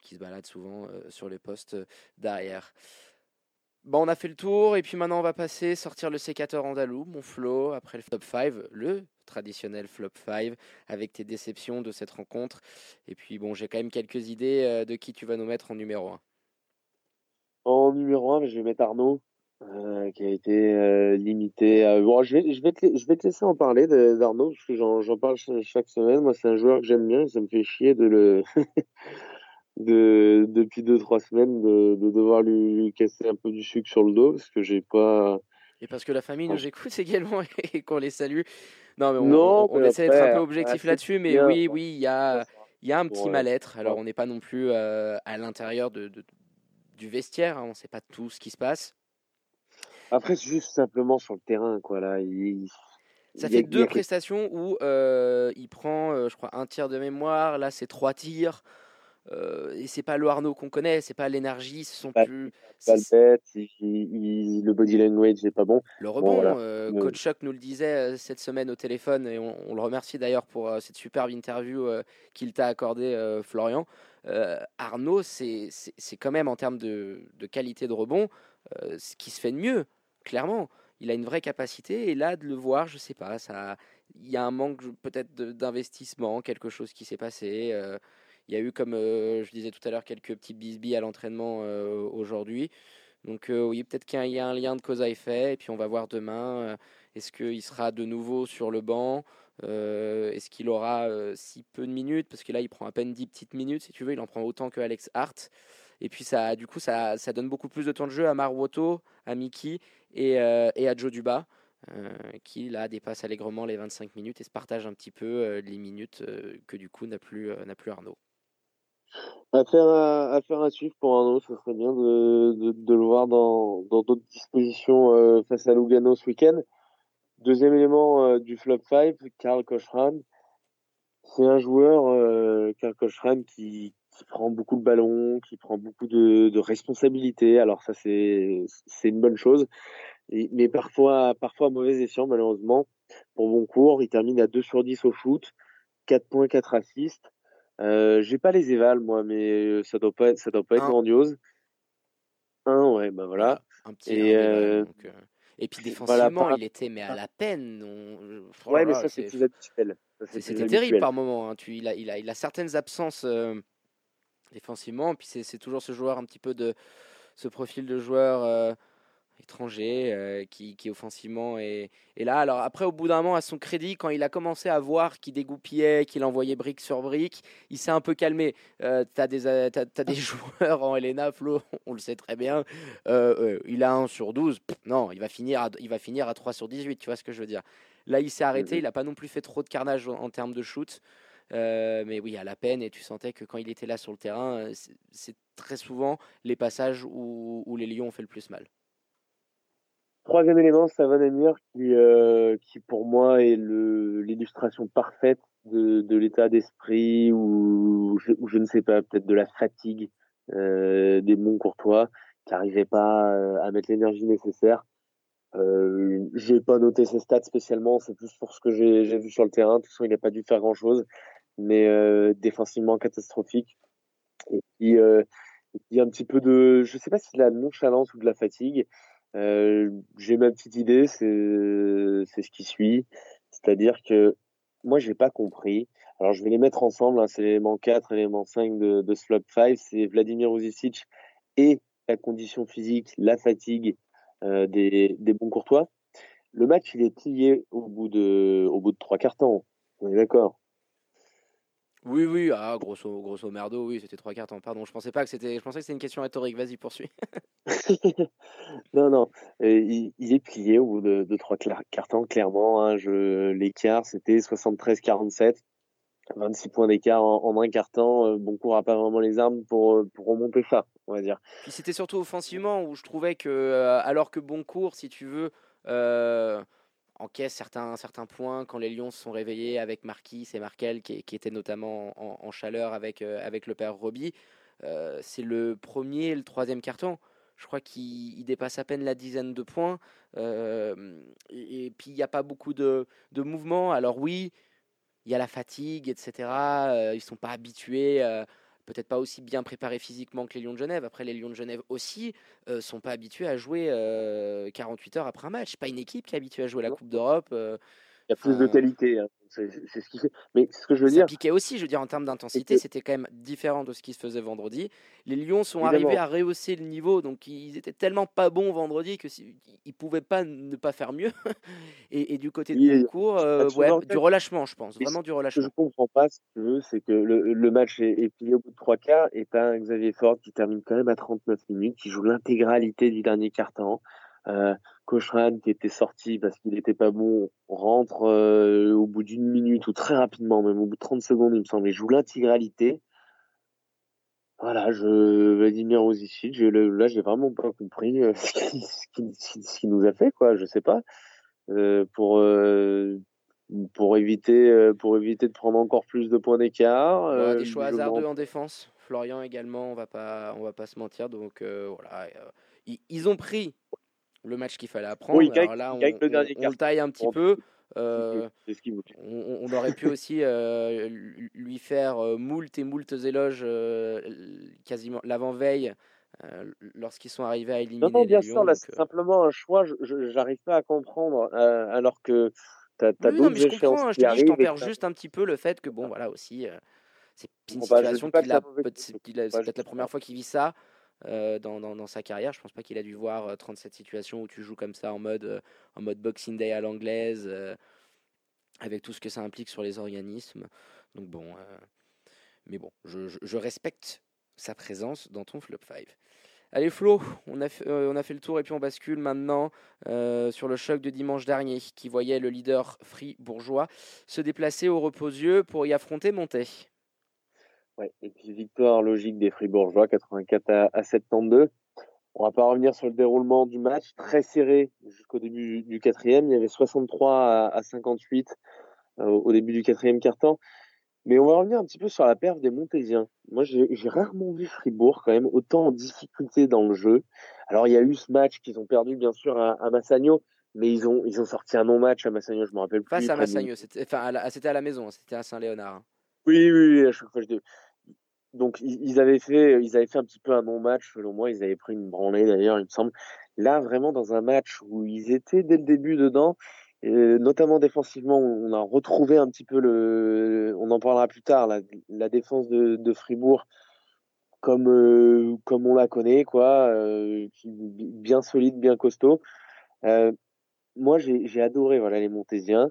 qui se balade souvent sur les postes d'arrière. Bon, on a fait le tour et puis maintenant on va passer sortir le sécateur andalou, mon flow, après le top 5, le traditionnel flop 5 avec tes déceptions de cette rencontre. Et puis bon, j'ai quand même quelques idées de qui tu vas nous mettre en numéro 1. En numéro 1, je vais mettre Arnaud, euh, qui a été euh, limité. Bon, je vais, je, vais te, je vais te laisser en parler d'Arnaud, parce que j'en parle chaque semaine. Moi, c'est un joueur que j'aime bien, ça me fait chier de le. de, depuis 2-3 semaines, de, de, devoir lui, casser un peu du sucre sur le dos, parce que j'ai pas. Et parce que la famille nous écoute également et qu'on les salue. Non, mais on, on, essaie d'être un peu objectif là-dessus, mais oui, oui, il y a, y a un petit mal-être. Alors, on n'est pas non plus euh, à l'intérieur de, du vestiaire, hein, on ne sait pas tout ce qui se passe. Après, c'est juste simplement sur le terrain, quoi. Là, il, ça fait deux prestations où euh, il prend, euh, je crois, un tir de mémoire. Là, c'est trois tirs. Euh, et c'est pas le Arnaud qu'on connaît, c'est pas l'énergie, ce sont plus. Pas le bête, le body language n'est pas bon. Le rebond, euh, Coach Chuck nous le disait cette semaine au téléphone et on, le remercie d'ailleurs pour cette superbe interview qu'il t'a accordé, Florian. Arnaud, c'est quand même en termes de, de qualité de rebond ce qui se fait de mieux, clairement. Il a une vraie capacité et là de le voir, je sais pas, ça, il y a un manque peut-être d'investissement, quelque chose qui s'est passé. Il y a eu, comme je disais tout à l'heure, quelques petits bisbis à l'entraînement aujourd'hui. Donc oui, peut-être qu'il y a un lien de cause à effet. Et puis on va voir demain. Est-ce qu'il sera de nouveau sur le banc Est-ce qu'il aura si peu de minutes? Parce que là, il prend à peine 10 petites minutes, si tu veux. Il en prend autant que Alex Hart. Et puis ça, du coup, ça, ça donne beaucoup plus de temps de jeu à Marwoto, à Mickey et, et à Joe Duba. qui là dépasse allègrement les 25 minutes et se partage un petit peu les minutes que du coup n'a plus, n'a plus Arnaud. Affaire à, faire à suivre pour Arnaud, ce serait bien de, de, le voir dans d'autres dispositions euh, face à Lugano ce week-end. Deuxième élément euh, du flop 5, Karl Kochran. C'est un joueur, euh, Karl Kochran, qui, qui prend beaucoup de ballons, qui prend beaucoup de, de responsabilités. Alors ça, c'est une bonne chose. Mais parfois, parfois mauvais escient, malheureusement. Pour bon cours, il termine à 2 sur 10 au shoot, 4 points, 4 assists. Euh, j'ai pas les évals moi, mais euh, ça doit pas être, ça doit pas être grandiose. Un, ouais, bah voilà. Un petit et, euh, euh... et puis défensivement, il était mais à la peine. On... ouais, mais ça c'est plus habituel. C'était terrible par moment. Hein. Tu, il, a, il, a, il a certaines absences défensivement, puis c'est toujours ce joueur un petit peu de ce profil de joueur étranger euh, qui, qui, offensivement est, est, là. Alors après, au bout d'un moment, à son crédit, quand il a commencé à voir qu'il dégoupillait, qu'il envoyait brique sur brique, il s'est un peu calmé. Euh, tu as, euh, as, des joueurs en Elena, Flo, on le sait très bien. il a 1 sur 12. non, il va, finir à, il va finir à 3 sur 18, tu vois ce que je veux dire. Là, il s'est arrêté, il n'a pas non plus fait trop de carnage en, termes de shoot. mais oui, à la peine, et tu sentais que quand il était là sur le terrain, c'est très souvent les passages où, où les Lions ont fait le plus mal. Troisième élément, Amir, qui, euh, qui pour moi est l'illustration parfaite de, de l'état d'esprit ou je, je, ne sais pas, peut-être de la fatigue euh, des bons courtois qui n'arrivaient pas euh, à mettre l'énergie nécessaire. Euh, j'ai pas noté ses stats spécialement, c'est plus pour ce que j'ai vu sur le terrain. De toute façon, il n'a pas dû faire grand-chose, mais euh, défensivement catastrophique. Et puis, euh, il y a un petit peu de, je sais pas si de la nonchalance ou de la fatigue. Euh, j'ai ma petite idée, c'est ce qui suit. C'est-à-dire que moi, j'ai pas compris. Alors, je vais les mettre ensemble. Hein, c'est l'élément 4, l'élément 5 de, de Slop 5. C'est Vladimir Uzicic et la condition physique, la fatigue euh, des, des bons courtois. Le match, il est plié au bout de, au bout de trois quarts temps. On est d'accord Oui, oui, ah, grosso, grosso merdo, oui, c'était trois cartons. Pardon, je pensais pas que c'était, je pensais que c'était une question rhétorique. Vas-y, poursuis. non, non, euh, il, il est plié au bout de, de trois cla- cartons, clairement. Hein, je, l'écart, c'était 73-47. 26 points d'écart en, en un carton. Euh, Boncourt a pas vraiment les armes pour, euh, pour remonter ça, on va dire. Puis c'était surtout offensivement où je trouvais que, euh, alors que Boncourt, si tu veux, euh, encaisse certains, certains points quand les Lions se sont réveillés avec Marquis et Markel qui, qui étaient notamment en, chaleur avec, euh, avec le père Roby. Euh, c'est le premier et le troisième carton. Je crois qu'il il dépasse à peine la dizaine de points. Euh, et, puis il n'y a pas beaucoup de, de mouvements. Alors oui, il y a la fatigue, etc. Ils ne sont pas habitués. Euh, peut-être pas aussi bien préparés physiquement que les Lions de Genève. Après, les Lions de Genève aussi ne sont pas habitués à jouer euh, 48 heures après un match. Pas une équipe qui est habituée à jouer la. Coupe d'Europe. euh, Il y a plus de qualité, hein. C'est ce qui fait. Mais ce que je veux ça dire, piquait aussi, je veux dire, en termes d'intensité, que- c'était quand même différent de ce qui se faisait vendredi. Les Lions sont Évidemment. arrivés à rehausser le niveau, donc ils étaient tellement pas bons vendredi que si, ils pouvaient pas ne pas faire mieux. et, et du côté de Boncourt, euh, ouais, du relâchement, je pense, vraiment du ce que je relâchement. comprends pas, si tu veux, c'est que le, le match est, est plié au bout de trois quarts et t'as un Xavier Ford qui termine quand même à 39 minutes, qui joue l'intégralité du dernier quart-temps. Euh, Cochran qui était sorti parce qu'il n'était pas bon rentre euh, au bout d'une minute ou très rapidement, même au bout de 30 secondes, il me semble, il joue l'intégralité. Voilà, je Vladimir Rosicic, je, là j'ai vraiment pas compris euh, ce qu'il qu'il nous a fait quoi, je sais pas. Euh, pour pour éviter pour éviter de prendre encore plus de points d'écart. Des choix hasardeux en défense. Florian également, on va pas, on va pas se mentir. Donc voilà, ils, ils ont pris le match qu'il fallait apprendre. Oui, Alors là, on, le dernier on le taille un petit peu. Euh, ce voulait. on, on aurait pu aussi euh, lui- faire euh, moult et moult éloges euh, quasiment l'avant-veille lorsqu'ils sont arrivés à éliminer Non, non, bien les sûr, là c'est simplement un choix. Je j'arrive pas à comprendre alors que t'as as, oui, non, d'autres échéances hein, Je qui te dis, je arrivent. et tempère que t'as- juste un petit peu le fait que bon, voilà aussi. c'est une Bon, bah, situation qu'il a. peut-être la première fois qu'il vit ça euh, dans, sa carrière. Je pense pas qu'il a dû voir euh, 37 situations où tu joues comme ça en mode, euh, en mode Boxing Day à l'anglaise, euh, avec tout ce que ça implique sur les organismes. Donc bon, euh, mais bon, je, respecte sa présence dans ton flop 5. Allez Flo, on a, fait, euh, on a fait le tour et puis on bascule maintenant euh, sur le choc de dimanche dernier qui voyait le leader fribourgeois se déplacer au reposieux pour y affronter Monté. Ouais, et puis victoire logique des Fribourgeois, 84 à, à 72. On va pas revenir sur le déroulement du match, très serré jusqu'au début du quatrième. Il y avait 63 à, à 58 euh, au début du quatrième quart-temps. Mais on va revenir un petit peu sur la perte des Montésiens. Moi, j'ai rarement vu Fribourg quand même autant en difficulté dans le jeu. Alors, il y a eu ce match qu'ils ont perdu, bien sûr, à, à Massagno, mais ils ont, ils ont sorti un non-match à Massagno, je me rappelle plus. Face à Massagno, c'était enfin, à la- c'était à la maison, c'était à Saint-Léonard. hein. Oui, oui, oui, à chaque fois, je dis- Donc, ils avaient fait, ils avaient fait un petit peu un non-match, selon moi. Ils avaient pris une branlée, d'ailleurs, il me semble. Là, vraiment, dans un match où ils étaient dès le début dedans, et notamment défensivement, on a retrouvé un petit peu le, on en parlera plus tard, la, défense de, de Fribourg, comme, euh, comme on la connaît, quoi, euh, bien solide, bien costaud. Euh, moi, j'ai j'ai adoré, voilà, les Montésiens.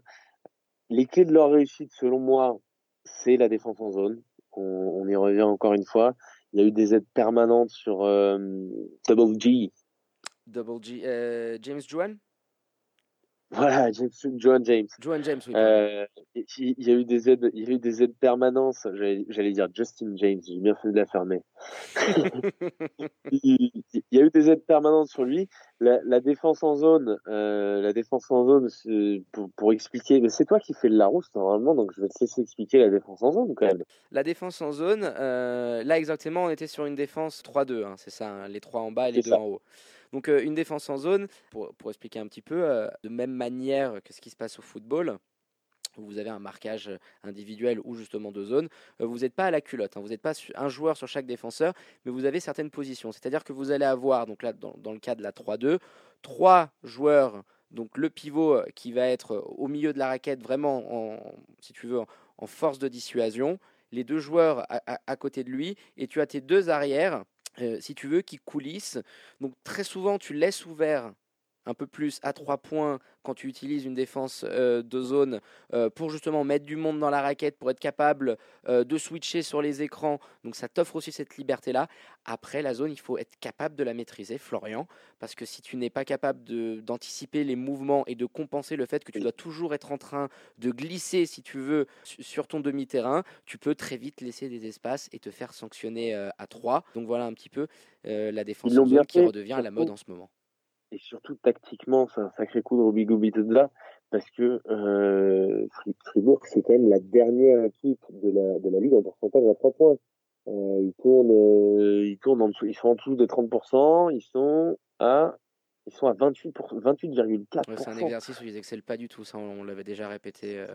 Les clés de leur réussite, selon moi, c'est la défense en zone. On, on y revient encore une fois. Il y a eu des aides permanentes sur euh, Double G. Double G, euh, James Juan Voilà, James, Joan James. Juan James, oui. Euh, il il y a eu des aides, il y a eu des aides permanentes. J'allais j'allais dire Justin James, j'ai bien fait de la fermer. il, il y a eu des aides permanentes sur lui. La, la défense en zone, euh, la défense en zone, c'est pour, pour expliquer. Mais c'est toi qui fais le Larousse normalement, donc je vais te laisser expliquer la défense en zone quand même. La défense en zone, euh, là exactement, on était sur une défense 3-2, hein, c'est ça, hein, les trois en bas et les C'est deux ça. en haut. Donc euh, une défense en zone, pour, pour expliquer un petit peu, euh, de même manière que ce qui se passe au football, vous avez un marquage individuel ou justement de zone, euh, vous n'êtes pas à la culotte, hein, vous n'êtes pas un joueur sur chaque défenseur, mais vous avez certaines positions. C'est-à-dire que vous allez avoir, donc là dans, le cas de la 3-2, trois joueurs, donc le pivot euh, qui va être euh, au milieu de la raquette, vraiment, en, si tu veux, en, force de dissuasion, les deux joueurs à, côté de lui, et tu as tes deux arrières, euh, si tu veux, qui coulissent. Donc très souvent, tu laisses ouvert un peu plus à 3 points quand tu utilises une défense euh, de zone euh, pour justement mettre du monde dans la raquette, pour être capable euh, de switcher sur les écrans. Donc ça t'offre aussi cette liberté-là. Après, la zone, il faut être capable de la maîtriser, Florian, parce que si tu n'es pas capable de- d'anticiper les mouvements et de compenser le fait que tu dois toujours être en train de glisser, si tu veux, su- sur ton demi-terrain, tu peux très vite laisser des espaces et te faire sanctionner à 3. Donc voilà un petit peu la défense bien zone qui redevient à la mode en ce moment. Et surtout, tactiquement, c'est un sacré coup de Robigo Bitezza parce que euh, Fri- Fribourg, c'est quand même la dernière équipe de la, de la Ligue en pourcentage à 3 points. Euh, ils tournent, euh, ils tournent en dessous, ils sont en dessous des 30%, ils sont à, ils sont à 28 pour- 28,4%. Ouais, c'est un exercice où ils excellent pas du tout, ça on, on l'avait déjà répété euh,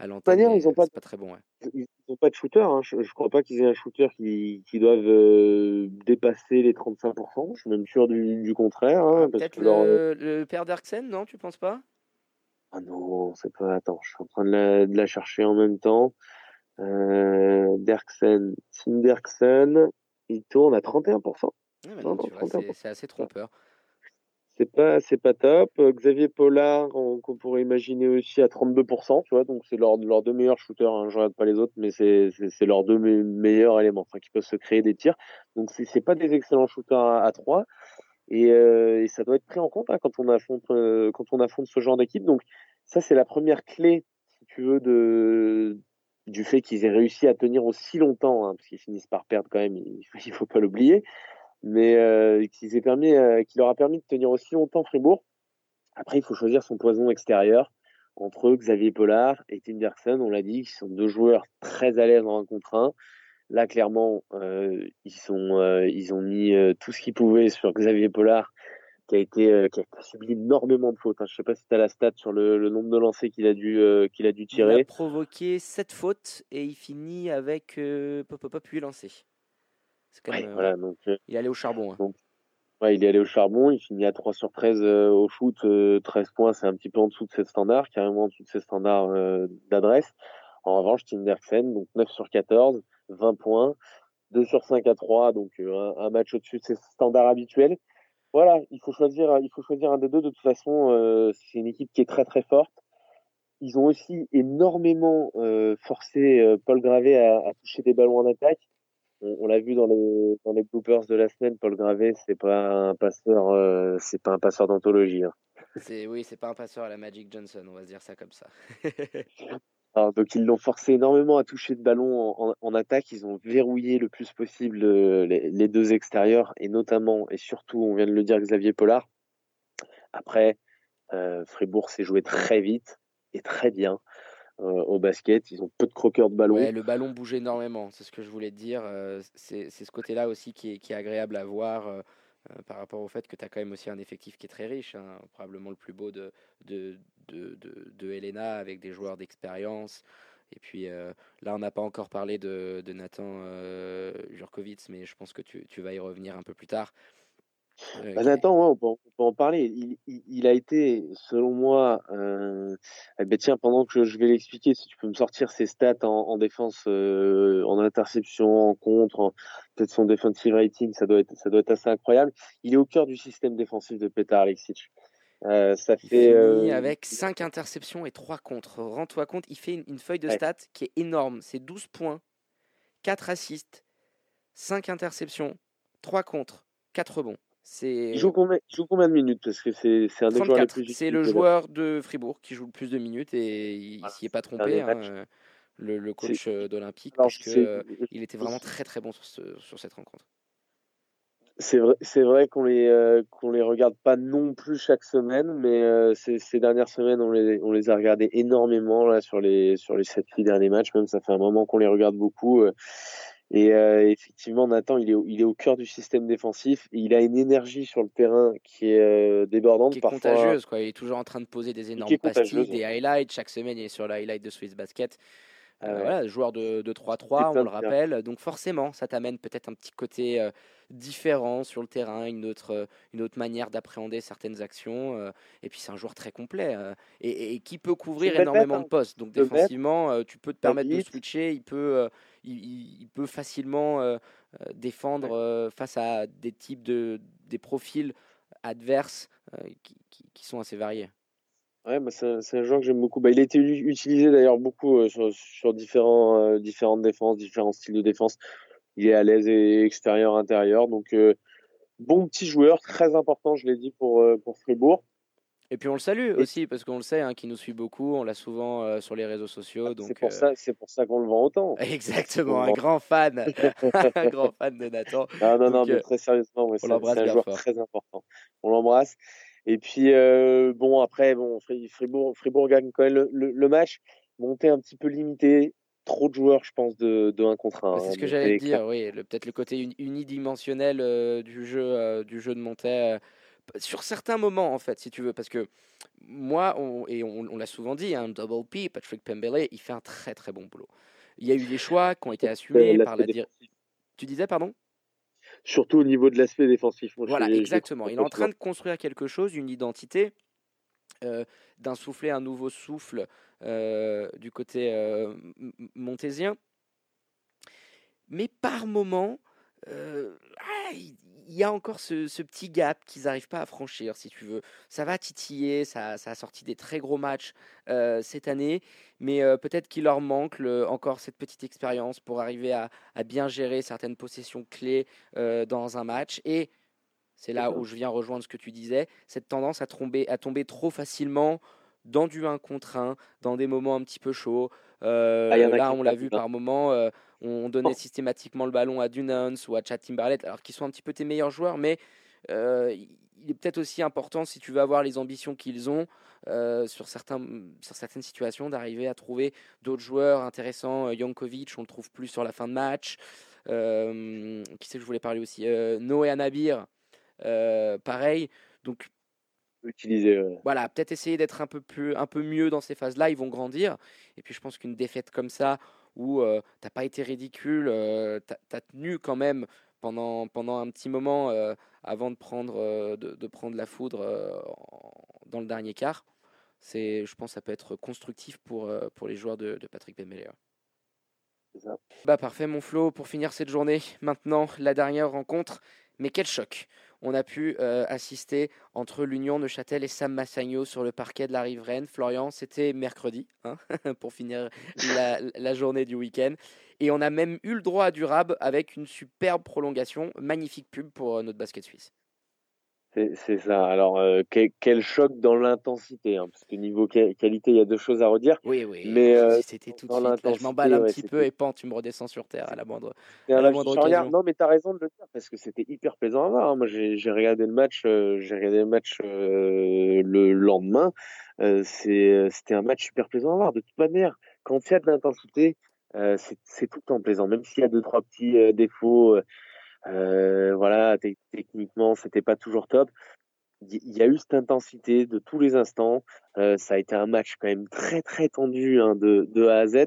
à l'antenne. manière, ils ont pas c'est pas très bon. Ouais. ils n'ont pas de shooter. Hein. Je, je crois pas qu'ils aient un shooter qui, qui doivent euh, dépasser les 35%. Je suis même sûr du, du contraire. Hein, Ah, Peut-être leur- le, père d'Arksen, non Tu penses pas? Ah non, c'est pas. Attends, je suis en train de la, de la chercher en même temps. Euh, Derksen, Tim Derksen, il tourne à 31%. Ouais, mais Non, non, tu non, vois, 31%. c'est c'est assez trompeur. C'est pas, c'est pas top. Xavier Pollard, on- qu'on pourrait imaginer aussi à 32%, tu vois. Donc c'est leurs deux meilleurs shooters. Hein. Je regarde pas les autres, mais c'est leurs deux me- meilleurs éléments, enfin qui peuvent se créer des tirs. Donc c'est c'est pas des excellents shooters à, à 3 et, euh, et ça doit être pris en compte hein, quand on affronte euh, quand on affronte ce genre d'équipe. Donc ça c'est la première clé, si tu veux, du fait qu'ils aient réussi à tenir aussi longtemps, hein, parce qu'ils finissent par perdre quand même. Il, il faut pas l'oublier mais euh, permis, euh, qui leur a permis de tenir aussi longtemps Fribourg. Après, il faut choisir son poison extérieur entre Xavier Pollard et Tim Derksen. On l'a dit, qui sont deux joueurs très à l'aise en un contre un. Là, clairement, euh, ils sont, ils ont mis tout ce qu'ils pouvaient sur Xavier Pollard, qui a été, qui a subi énormément de fautes. Hein. Je sais pas si tu as la stat sur le, le nombre de lancers qu'il a dû, qu'il a dû Il a tirer. provoqué 7 fautes et il finit avec pop pop pop 8 lancés. C'est quand Ouais, même, euh, voilà, donc euh, Il est allé au charbon. hein. Ouais, il est allé au charbon, il finit à 3 sur 13 euh, au shoot, euh, 13 points, c'est un petit peu en dessous de ses standards, carrément en dessous de ses standards d'adresse. En revanche, Tim Derksen, donc 9 sur 14, 20 points, 2 sur 5 à 3, donc un, un match au-dessus de ses standards habituels. Voilà, il faut choisir, il faut choisir un des deux. De toute façon, euh, c'est une équipe qui est très très forte. Ils ont aussi énormément euh, forcé euh, Paul Gravé à, à toucher des ballons en attaque. On, on l'a vu dans les dans les bloopers de la semaine, Paul Gravé, c'est pas un passeur, euh, c'est pas un passeur d'anthologie. hein. C'est oui, c'est pas un passeur à la Magic Johnson, on va se dire ça comme ça. Alors, donc ils l'ont forcé énormément à toucher de ballon en, en- en attaque. Ils ont verrouillé le plus possible euh, les, les deux extérieurs et notamment et surtout, on vient de le dire, Xavier Pollard. Après, euh, Fribourg s'est joué très vite et très bien au basket. Ils ont peu de croqueurs de ballon. Le ballon bouge énormément, c'est ce que je voulais te dire. euh, C'est ce côté-là aussi qui est, qui est agréable à voir euh, euh, par rapport au fait que tu as quand même aussi un effectif qui est très riche, hein, probablement le plus beau de, de, de, de, de avec des joueurs d'expérience. Et puis euh, là, on n'a pas encore parlé de, de Nathan euh, Jurkovic, mais je pense que tu, tu vas y revenir un peu plus tard. Bah, Nathan, ouais, on, peut, en- on peut en parler. Il, il, il a été, selon moi, euh, eh ben tiens, pendant que je vais l'expliquer, si tu peux me sortir ses stats en, en défense, euh, en interception, en contre, peut-être son defensive rating, ça doit être, ça doit être assez incroyable. Il est au cœur du système défensif de Petar Alexic. Euh, ça Il fait euh, avec 5 interceptions et 3 contre. Rends-toi compte, il fait une, une feuille de Ouais. stats qui est énorme. C'est 12 points, 4 assists, 5 interceptions, 3 contre, 4 rebonds. Il joue combien, il joue combien de minutes? Parce que c'est c'est un des joueurs les 34. plus C'est le joueur de Fribourg qui joue le plus de minutes et il Voilà, s'y est pas trompé, hein, euh, le, le coach euh, d'Olympique, parce que euh, il était vraiment très très bon sur, ce- sur cette rencontre. C'est vrai, c'est vrai qu'on les euh, qu'on les regarde pas non plus chaque semaine, mais euh, ces, ces dernières semaines on les on les a regardés énormément là sur les sur les sept huit derniers matchs. Même ça fait un moment qu'on les regarde beaucoup. euh, et euh, effectivement, Nathan, il est au- il est au cœur du système défensif. Et il a une énergie sur le terrain qui est euh, débordante Qui est parfois. contagieuse, quoi. Il est toujours en train de poser des énormes pastilles, des highlights. Chaque semaine, il est sur le highlight de Swiss Basket. Euh, ouais. voilà, joueur de, de 3-3, C'est on le rappelle. Donc forcément, ça t'amène peut-être un petit côté euh, différent sur le terrain, une autre, euh, une autre manière d'appréhender certaines actions. euh, et puis c'est un joueur très complet et, qui peut couvrir énormément bête, de postes. Donc défensivement, tu peux te permettre de switcher. Il peut, il, peut facilement défendre face à des types de des profils adverses qui, qui, qui, sont assez variés. Ouais, bah c'est un, joueur que j'aime beaucoup. Bah, il a été utilisé d'ailleurs beaucoup euh, sur, sur différents, euh, différentes défenses, différents styles de défense. Il est à l'aise et extérieur, intérieur. Donc, euh, bon petit joueur, très important, je l'ai dit, pour, pour Fribourg. Et puis on le salue aussi parce qu'on le sait, hein, qui nous suit beaucoup, on l'a souvent euh, sur les réseaux sociaux. Donc c'est pour ça, c'est pour ça qu'on le vend autant. Exactement, un grand fan, un grand fan de Nathan. Ah, non, non, donc, mais très sérieusement, ouais, c'est un joueur fort. très important. On l'embrasse. Et puis euh, bon après, bon Fribourg, Fribourg gagne quand même le, le, le, match, monté un petit peu limité. Trop de joueurs, je pense, de, de 1 contre 1. C'est ce que j'allais dire, oui. Peut-être le côté unidimensionnel euh, du jeu, euh, du jeu de Montaigne sur certains moments, en fait, si tu veux, parce que moi, on, et on, on l'a souvent dit, un hein, double P, Patrick Pembele, il fait un très très bon boulot. Il y a eu des choix qui ont été assumés par la direction. Tu disais, pardon? Surtout au niveau de l'aspect défensif. voilà, exactement. Il est en train de construire quelque chose, une identité, euh, d'insuffler un nouveau souffle euh, du côté euh, montésien. Mais par moment, ah, il y a encore ce, ce petit gap qu'ils n'arrivent pas à franchir, si tu veux. Ça va titiller, ça, ça a sorti des très gros matchs euh, cette année, mais euh, peut-être qu'il leur manque le, encore cette petite expérience pour arriver à, à, bien gérer certaines possessions clés euh, dans un match. Et c'est là où je viens rejoindre ce que tu disais, cette tendance à tomber, à tomber trop facilement dans du 1 contre 1, dans des moments un petit peu chauds. Euh, ah, là, on l'a vu par moments, euh, on donnait oh. systématiquement le ballon à Dunans ou à Chad Timberlake, alors qu'ils sont un petit peu tes meilleurs joueurs, mais euh, il est peut-être aussi important, si tu veux avoir les ambitions qu'ils ont, euh, sur, certains, sur certaines situations, d'arriver à trouver d'autres joueurs intéressants. Jankovic, on le trouve plus sur la fin de match. Qui c'est que je voulais parler aussi? Noé Anabir, pareil. Donc utiliser. Ouais. Voilà, peut-être essayer d'être un peu plus, un peu mieux dans ces phases-là. Ils vont grandir. Et puis je pense qu'une défaite comme ça, où euh, t'as pas été ridicule, euh, t'as as tenu quand même pendant, pendant un petit moment euh, avant de prendre, euh, de, de, prendre la foudre euh, dans le dernier quart. C'est, je pense, ça peut être constructif pour, pour les joueurs de, de Patrick Bemeléa. Bah parfait mon Flo, pour finir cette journée, maintenant la dernière rencontre, mais quel choc on a pu euh, assister entre l'Union Neuchâtel et Sam Massagno sur le parquet de la riveraine. Florian, c'était mercredi, hein, pour finir la, la journée du week-end. Et on a même eu le droit à du rab avec une superbe prolongation, magnifique pub pour euh, notre basket suisse. C'est ça. Alors, euh, quel, quel, choc dans l'intensité, hein, parce que niveau qualité, il y a deux choses à redire. Oui, oui. Mais euh, c'était tout de suite. Là, je m'emballe un ouais, petit peu et pan, tu me redescends sur terre à la moindre, à la moindre occasion. Non, mais tu as raison de le dire, parce que c'était hyper plaisant à voir. Hein. Moi, j'ai regardé le match, euh, j'ai regardé le match le lendemain. C'était un match super plaisant à voir. De toute manière, quand il y a de l'intensité, c'est tout le temps plaisant, même s'il y a deux trois petits défauts. Euh, voilà, techniquement, c'était pas toujours top. Il y a eu cette intensité de tous les instants. Euh, ça a été un match quand même très très tendu hein, de, A à Z.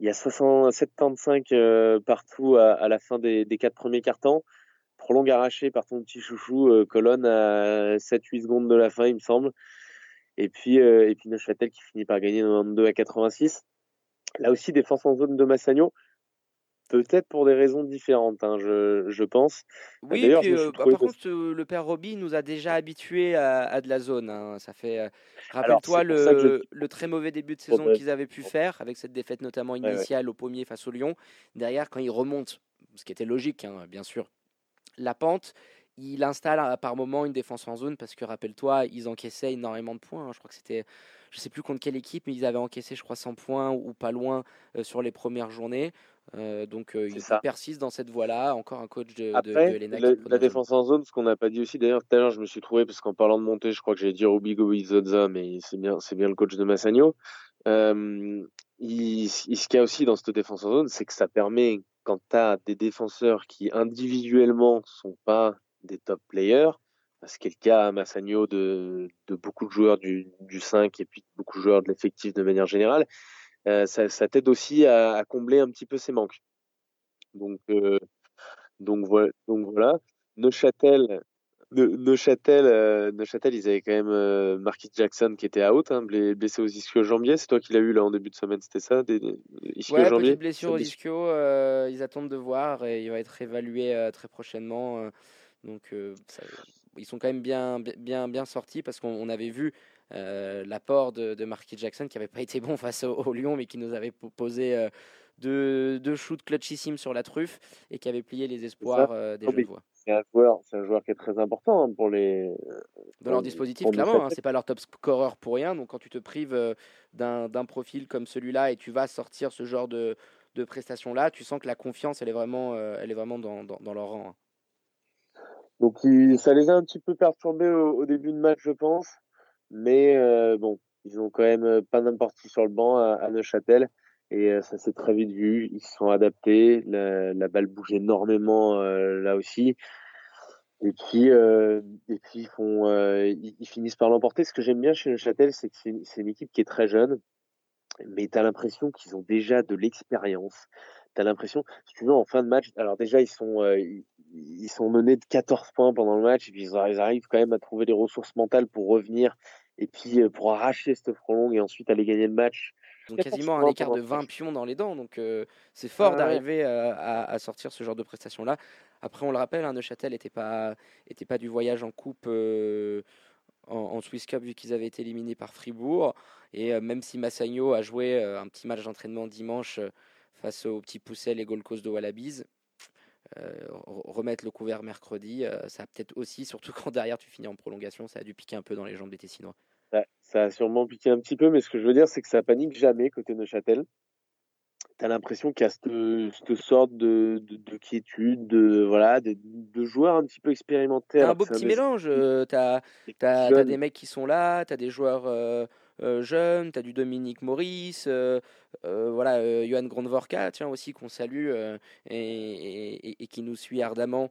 Il y a 60, 75 euh, partout à, à, la fin des, des quatre premiers cartons. Prolongue arraché par ton petit chouchou, euh, colonne à 7-8 secondes de la fin, il me semble. Et puis, euh, et puis Neuchâtel qui finit par gagner 92 à 86. Là aussi, défense en zone de Massagno peut-être pour des raisons différentes, hein, je, je, pense. Oui, D'ailleurs, euh, bah, par contre, euh, le père Roby nous a déjà habitués à, à de la zone. Hein. Ça fait, euh, rappelle-toi le, je... le, très mauvais début de saison qu'ils avaient pu faire avec cette défaite notamment initiale ouais, ouais. au pommier face au Lyon. Derrière, quand ils remontent, ce qui était logique, hein, bien sûr, la pente. Il installe par moment une défense en zone parce que rappelle-toi, ils encaissaient énormément de points. Je crois que c'était, je sais plus contre quelle équipe, mais ils avaient encaissé, je crois, 100 points ou pas loin euh, sur les premières journées. Euh, donc euh, il persiste dans cette voie-là. Encore un coach de, Après, de, de la, la défense en zone, ce qu'on n'a pas dit aussi, d'ailleurs, tout à l'heure, je me suis trouvé, parce qu'en parlant de montée, je crois que j'allais dire Ubigo Izodza, mais c'est bien, c'est bien le coach de Massagno. Euh, il, il, ce qu'il y a aussi dans cette défense en zone, c'est que ça permet, quand tu as des défenseurs qui individuellement sont pas des top players, ce qui est le cas à Massagno de, de beaucoup de joueurs du, du 5 et puis beaucoup de joueurs de l'effectif de manière générale, ça, ça t'aide aussi à, à, combler un petit peu ces manques. Donc, euh, donc, voilà, donc voilà. Neuchâtel, Neuchâtel, euh, Neuchâtel, ils avaient quand même euh, Marquis Jackson qui était out, hein, blessé aux ischio-jambiers. C'est toi qui l'as eu là en début de semaine, c'était ça des, des ischio-jambiers Ouais, blessure aux ischio. Euh, ils attendent de voir et il va être évalué très prochainement. donc, ça, ils sont quand même bien, bien, bien sortis parce qu'on avait vu l'apport de, de Marquis Jackson qui n'avait pas été bon face au, Lyon, mais qui nous avait posé deux, deux shoots clutchissimes sur la truffe et qui avait plié les espoirs des jeunes voix c'est un joueur, c'est un joueur qui est très important hein, pour les. Dans leur dispositif, clairement, hein, c'est pas leur top scorer pour rien. Donc quand tu te prives d'un profil comme celui-là et tu vas sortir ce genre de, de prestations-là, tu sens que la confiance, elle est vraiment, elle est vraiment dans, dans, dans leur rang. Hein. Donc ça les a un petit peu perturbés au, début de match, je pense. Mais bon, ils ont quand même pas n'importe qui sur le banc à, Neuchâtel. Et ça s'est très vite vu. Ils se sont adaptés. La, la balle bouge énormément là aussi. Et puis, et puis ils, font, ils, finissent par l'emporter. Ce que j'aime bien chez Neuchâtel, c'est que c'est une équipe qui est très jeune. Mais tu as l'impression qu'ils ont déjà de l'expérience. Tu as l'impression, si tu veux, en fin de match, alors déjà, ils sont, ils sont menés de 14 points pendant le match, et puis ils arrivent quand même à trouver des ressources mentales pour revenir, et puis euh, pour arracher cette longue et ensuite aller gagner le match. Ont quasiment un écart de 20 pions dans les dents, donc euh, c'est fort d'arriver à, sortir ce genre de prestations-là. Après, on le rappelle, hein, Neuchâtel n'était pas, était pas du voyage en coupe euh, en, Swiss Cup vu qu'ils avaient été éliminés par Fribourg, et même si Massagno a joué un petit match d'entraînement dimanche face aux petits Poussel et Gold Coast de Wallabies, euh, remettre le couvert mercredi, euh, ça a peut-être aussi, surtout quand derrière tu finis en prolongation, ça a dû piquer un peu dans les jambes des Tessinois. ça a sûrement piqué un petit peu, mais ce que je veux dire, c'est que ça panique jamais côté Neuchâtel. Tu as l'impression qu'il y a cette, sorte de, de, quiétude, de, voilà, de, joueurs un petit peu expérimentés. un beau petit mélange. Euh, tu as, des mecs qui sont là, tu as des joueurs euh, jeune, tu as du Dominique Maurice, euh, euh, voilà, Johan Grondvorka, tiens aussi qu'on salue et, qui nous suit ardemment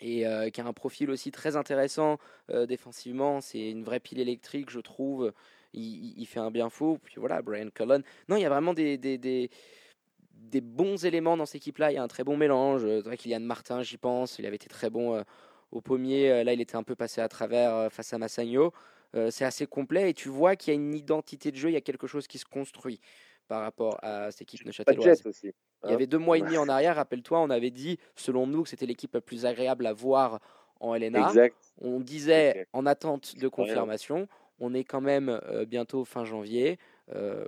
et qui a un profil aussi très intéressant défensivement. C'est une vraie pile électrique, je trouve. Il, fait un bien fou. Puis voilà, Brian Cullen. Non, il y a vraiment des, des, bons éléments dans cette équipe-là. Il y a un très bon mélange. C'est vrai qu'Ilian Martin, j'y pense. Il avait été très bon au pommier. Là, il était un peu passé à travers face à Massagno. Euh, c'est assez complet et tu vois qu'il y a une identité de jeu, il y a quelque chose qui se construit par rapport à cette équipe neuchâteloise. Aussi, il y hein. avait deux mois et demi en arrière, rappelle-toi, on avait dit, selon nous, que c'était l'équipe la plus agréable à voir en LNA. On disait en attente de confirmation. On est quand même euh, bientôt fin janvier. Euh,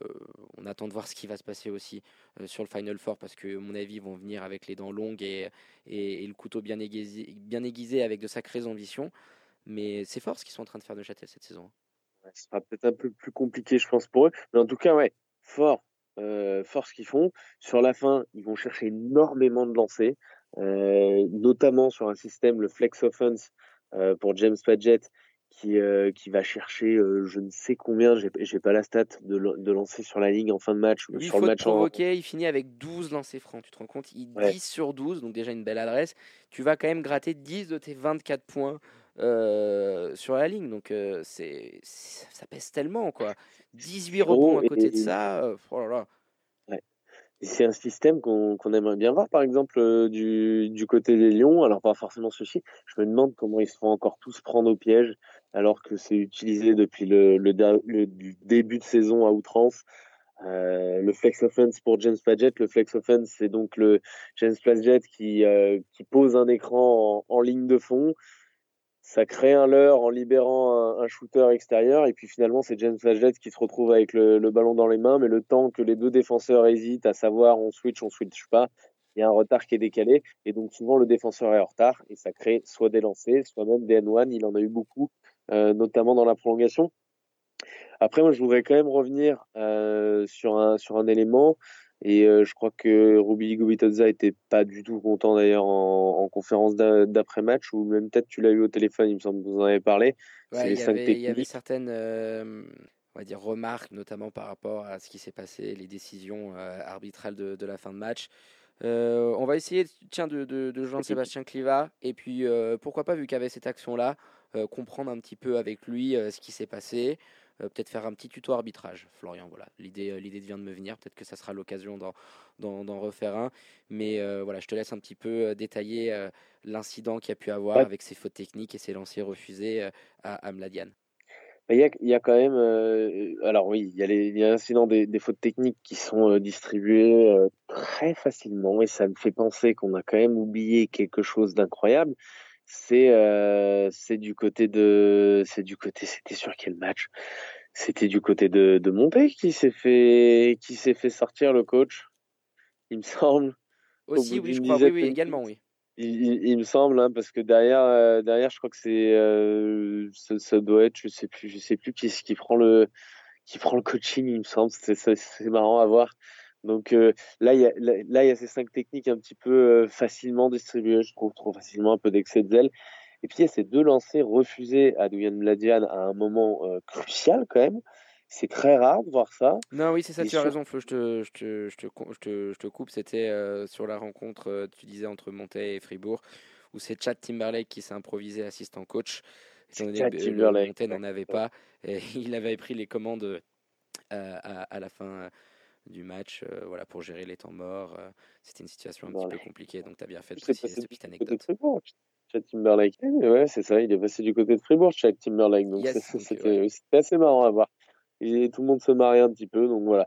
on attend de voir ce qui va se passer aussi sur le Final Four parce que, à mon avis, ils vont venir avec les dents longues et, et, le couteau bien aiguisé, bien aiguisé avec de sacrées ambitions. Mais c'est fort ce qu'ils sont en train de faire de Châtel cette saison. ce sera peut-être un peu plus compliqué, je pense, pour eux. Mais en tout cas, ouais, fort. Euh, fort ce qu'ils font. Sur la fin, ils vont chercher énormément de lancers, euh, notamment sur un système, le Flex Offense, euh, pour James Padgett, qui, euh, qui va chercher je ne sais combien, j'ai pas la stat, de, de lancer sur la ligne en fin de match. Il sur le match provoquer, il finit avec 12 lancers francs, tu te rends compte? Il 10 sur 12, donc déjà une belle adresse. Tu vas quand même gratter 10 de tes 24 points euh, sur la ligne. Donc euh, c'est ça pèse tellement quoi. 18 rebonds à côté de ça. Euh, oh c'est un système qu'on aimerait bien voir, par exemple, du, du, côté des Lions. Alors, pas forcément ceci. Je me demande comment ils se font encore tous prendre au piège, alors que c'est utilisé depuis le, le, début de saison à outrance. le flex offense pour James Padgett. Le flex offense, c'est donc le James Padgett qui, qui pose un écran en, en ligne de fond ça crée un leurre en libérant un, shooter extérieur et puis finalement c'est James Flaget qui se retrouve avec le, ballon dans les mains mais le temps que les deux défenseurs hésitent à savoir on switch on switch pas il y a un retard qui est décalé et donc souvent le défenseur est en retard et ça crée soit des lancers soit même des N1 il en a eu beaucoup euh, notamment dans la prolongation. Après moi je voudrais quand même revenir euh, sur un sur un élément et euh, je crois que Ruby Gubitoza était pas du tout content d'ailleurs en, conférence d'après-match, ou même peut-être tu l'as eu au téléphone, il me semble que vous en avez parlé. il, y avait, il, y avait, certaines euh, on va dire, remarques, notamment par rapport à ce qui s'est passé, les décisions euh, arbitrales de, de, la fin de match. on va essayer tiens, de, de, de joindre Sébastien Cliva, et puis pourquoi pas, vu qu'il y avait cette action-là, comprendre un petit peu avec lui ce qui s'est passé. Euh, peut-être faire un petit tuto arbitrage, Florian. Voilà, l'idée, euh, l'idée vient de me venir. Peut-être que ça sera l'occasion d'en, refaire un. Mais euh, voilà, je te laisse un petit peu détailler l'incident qu'il y a pu avoir avec ses fautes techniques et ses lancers refusés à. Il y, a, il y a quand même, alors oui, il y a, les, il y a l'incident des, des, fautes techniques qui sont distribuées très facilement et ça me fait penser qu'on a quand même oublié quelque chose d'incroyable, c'est euh, c'est du côté de c'est du côté c'était sur quel match? C'était du côté de de Monté qui s'est fait qui s'est fait sortir le coach il me semble Aussi, oui, je crois. Oui, oui, également, oui. il, il- il me semble hein, parce que derrière euh, derrière je crois que c'est euh, ça, ça doit être je sais plus je sais plus qui qui prend le qui prend le coaching il me semble c'est marrant à voir donc euh, là il y a là, il y a ces cinq techniques un petit peu euh, facilement distribuées je trouve trop facilement un peu d'excès de zèle et puis il y a ces deux lancers refusés à Duyan Mladian à un moment euh, crucial quand même c'est très rare de voir ça Non, oui, c'est ça, Et tu as sur- raison, Flo, je te, je te, je te, co- je te, je te coupe. C'était euh, sur la rencontre, tu disais, entre Montaigne et Fribourg, où c'est Chad Timberlake qui s'est improvisé assistant coach. Étant donné Chad que, Timberlake, Montaigne n'en avait pas, et il avait pris les commandes à, à la fin du match euh, voilà, pour gérer les temps morts. euh, C'était une situation un petit peu Timberlake. compliquée, donc tu as bien fait de préciser cette petite du côté de anecdote. Fribourg, Chad Timberlake. Eh, Ouais, c'est ça, il est passé du côté de Fribourg, Chad Timberlake. Donc Yes, donc, c'était assez marrant à voir. Et tout le monde se marrait un petit peu, donc voilà.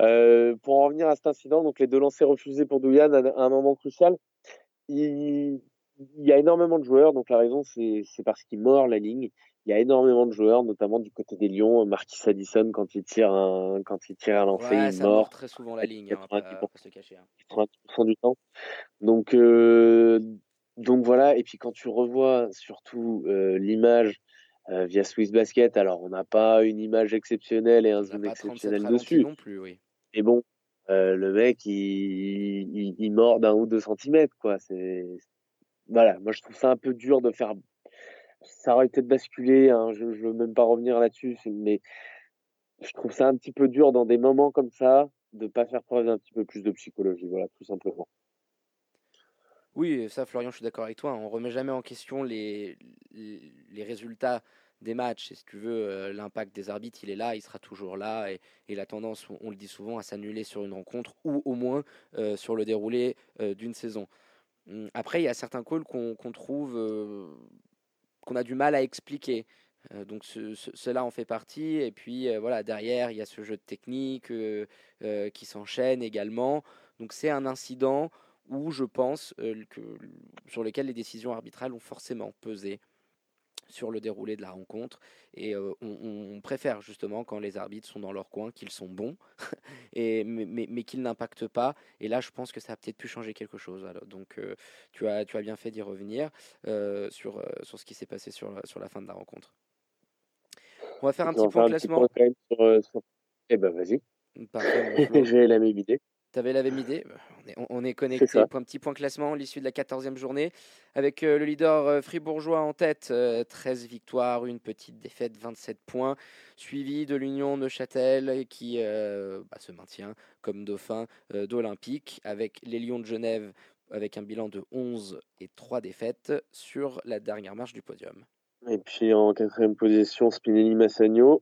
Euh, pour en revenir à cet incident, donc les deux lancers refusés pour Douyan à, à un moment crucial, il, il y a énormément de joueurs, donc la raison c'est parce qu'il mord la ligne. Il y a énormément de joueurs, notamment du côté des Lions, Marquis Addison quand il tire un quand il tire un lancer, Ouais, il ça mord très souvent la ligne, hein, pas, 90%. pas se cacher. hein. 90% du temps. Donc, euh, donc voilà. Et puis quand tu revois surtout euh, l'image euh, via Swiss Basket, alors on n'a pas une image exceptionnelle et un zoom pas 37 exceptionnel dessus. non plus, oui. Mais bon, euh, le mec, il, il, il mord d'un ou deux centimètres, quoi. C'est voilà. Moi, je trouve ça un peu dur de faire. Ça aurait peut-être basculé. Hein, je, je veux même pas revenir là-dessus, mais je trouve ça un petit peu dur dans des moments comme ça de pas faire preuve d'un petit peu plus de psychologie. Voilà, tout simplement. Oui, ça, Florian, je suis d'accord avec toi. On remet jamais en question les, les, résultats des matchs. Et si tu veux, euh, l'impact des arbitres, il est là, il sera toujours là. Et, et la tendance, on, on le dit souvent, à s'annuler sur une rencontre ou au moins euh, sur le déroulé euh, d'une saison. Hum, Après, il y a certains calls qu'on trouve, qu'on a du mal à expliquer. Donc ce- ce- cela en fait partie. Et puis voilà, derrière, il y a ce jeu de technique qui s'enchaîne également. Donc c'est un incident où je pense que, sur lequel les décisions arbitrales ont forcément pesé sur le déroulé de la rencontre. Et euh, on, on préfère justement quand les arbitres sont dans leur coin, qu'ils sont bons, et, mais, mais, mais qu'ils n'impactent pas. Et là, je pense que ça a peut-être pu changer quelque chose. Alors, donc euh, tu, as, tu as bien fait d'y revenir euh, sur, sur ce qui s'est passé sur, la- sur la fin de la rencontre. On va faire un On petit point petit classement. point sur, euh, sur- Eh ben vas-y, j'ai la même idée. T'avais la même idée on est, on- est connecté. petit point classement, l'issue de la 14e journée, avec euh, le leader euh, fribourgeois en tête, euh, 13 victoires, une petite défaite, 27 points, suivi de l'Union Neuchâtel qui euh, bah, se maintient comme dauphin euh, d'Olympique, avec les Lions de Genève avec un bilan de 11 et 3 défaites sur la dernière marche du podium. Et puis en quatrième position, Spinelli Massagno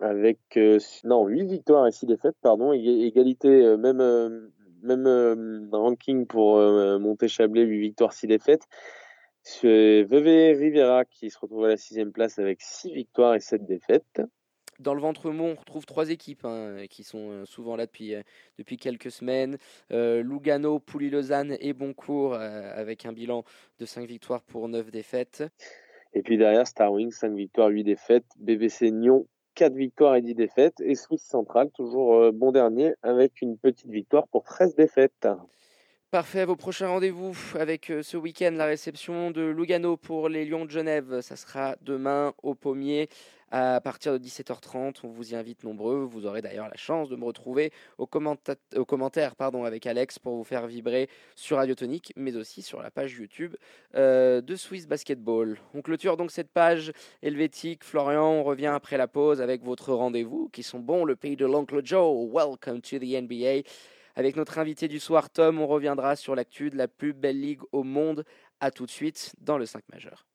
avec euh, non 8 victoires et 6 défaites, pardon, Ég- égalité euh, même euh, même euh, ranking pour euh, Monté-Chablais, 8 victoires, 6 défaites. C'est Veve Rivera qui se retrouve à la sixième place avec 6 victoires et 7 défaites. Dans le ventre-mont, on retrouve trois équipes hein, qui sont euh, souvent là depuis, depuis quelques semaines. Euh, Lugano, Pouilly-Lausanne et Boncourt euh, avec un bilan de 5 victoires pour 9 défaites. Et puis derrière, Star Wings, 5 victoires, 8 défaites. BBC Nyon, 4 victoires et 10 défaites. Et Swiss Central, toujours euh, bon dernier, avec une petite victoire pour 13 défaites. Parfait, vos prochains rendez-vous avec euh, ce week-end, la réception de Lugano pour les Lions de Genève. Ça sera demain au Pommier à partir de 17h30. On vous y invite nombreux. Vous aurez d'ailleurs la chance de me retrouver au, commenta- au commentaire pardon, avec Alex pour vous faire vibrer sur Radio Tonique, mais aussi sur la page YouTube euh, de Swiss Basketball. On clôture donc cette page helvétique. Florian, on revient après la pause avec votre rendez-vous qui sont bons, le pays de l'oncle Joe. Welcome to the NBA. Avec notre invité du soir, Tom, on reviendra sur l'actu de la plus belle ligue au monde. À tout de suite dans le 5 majeur.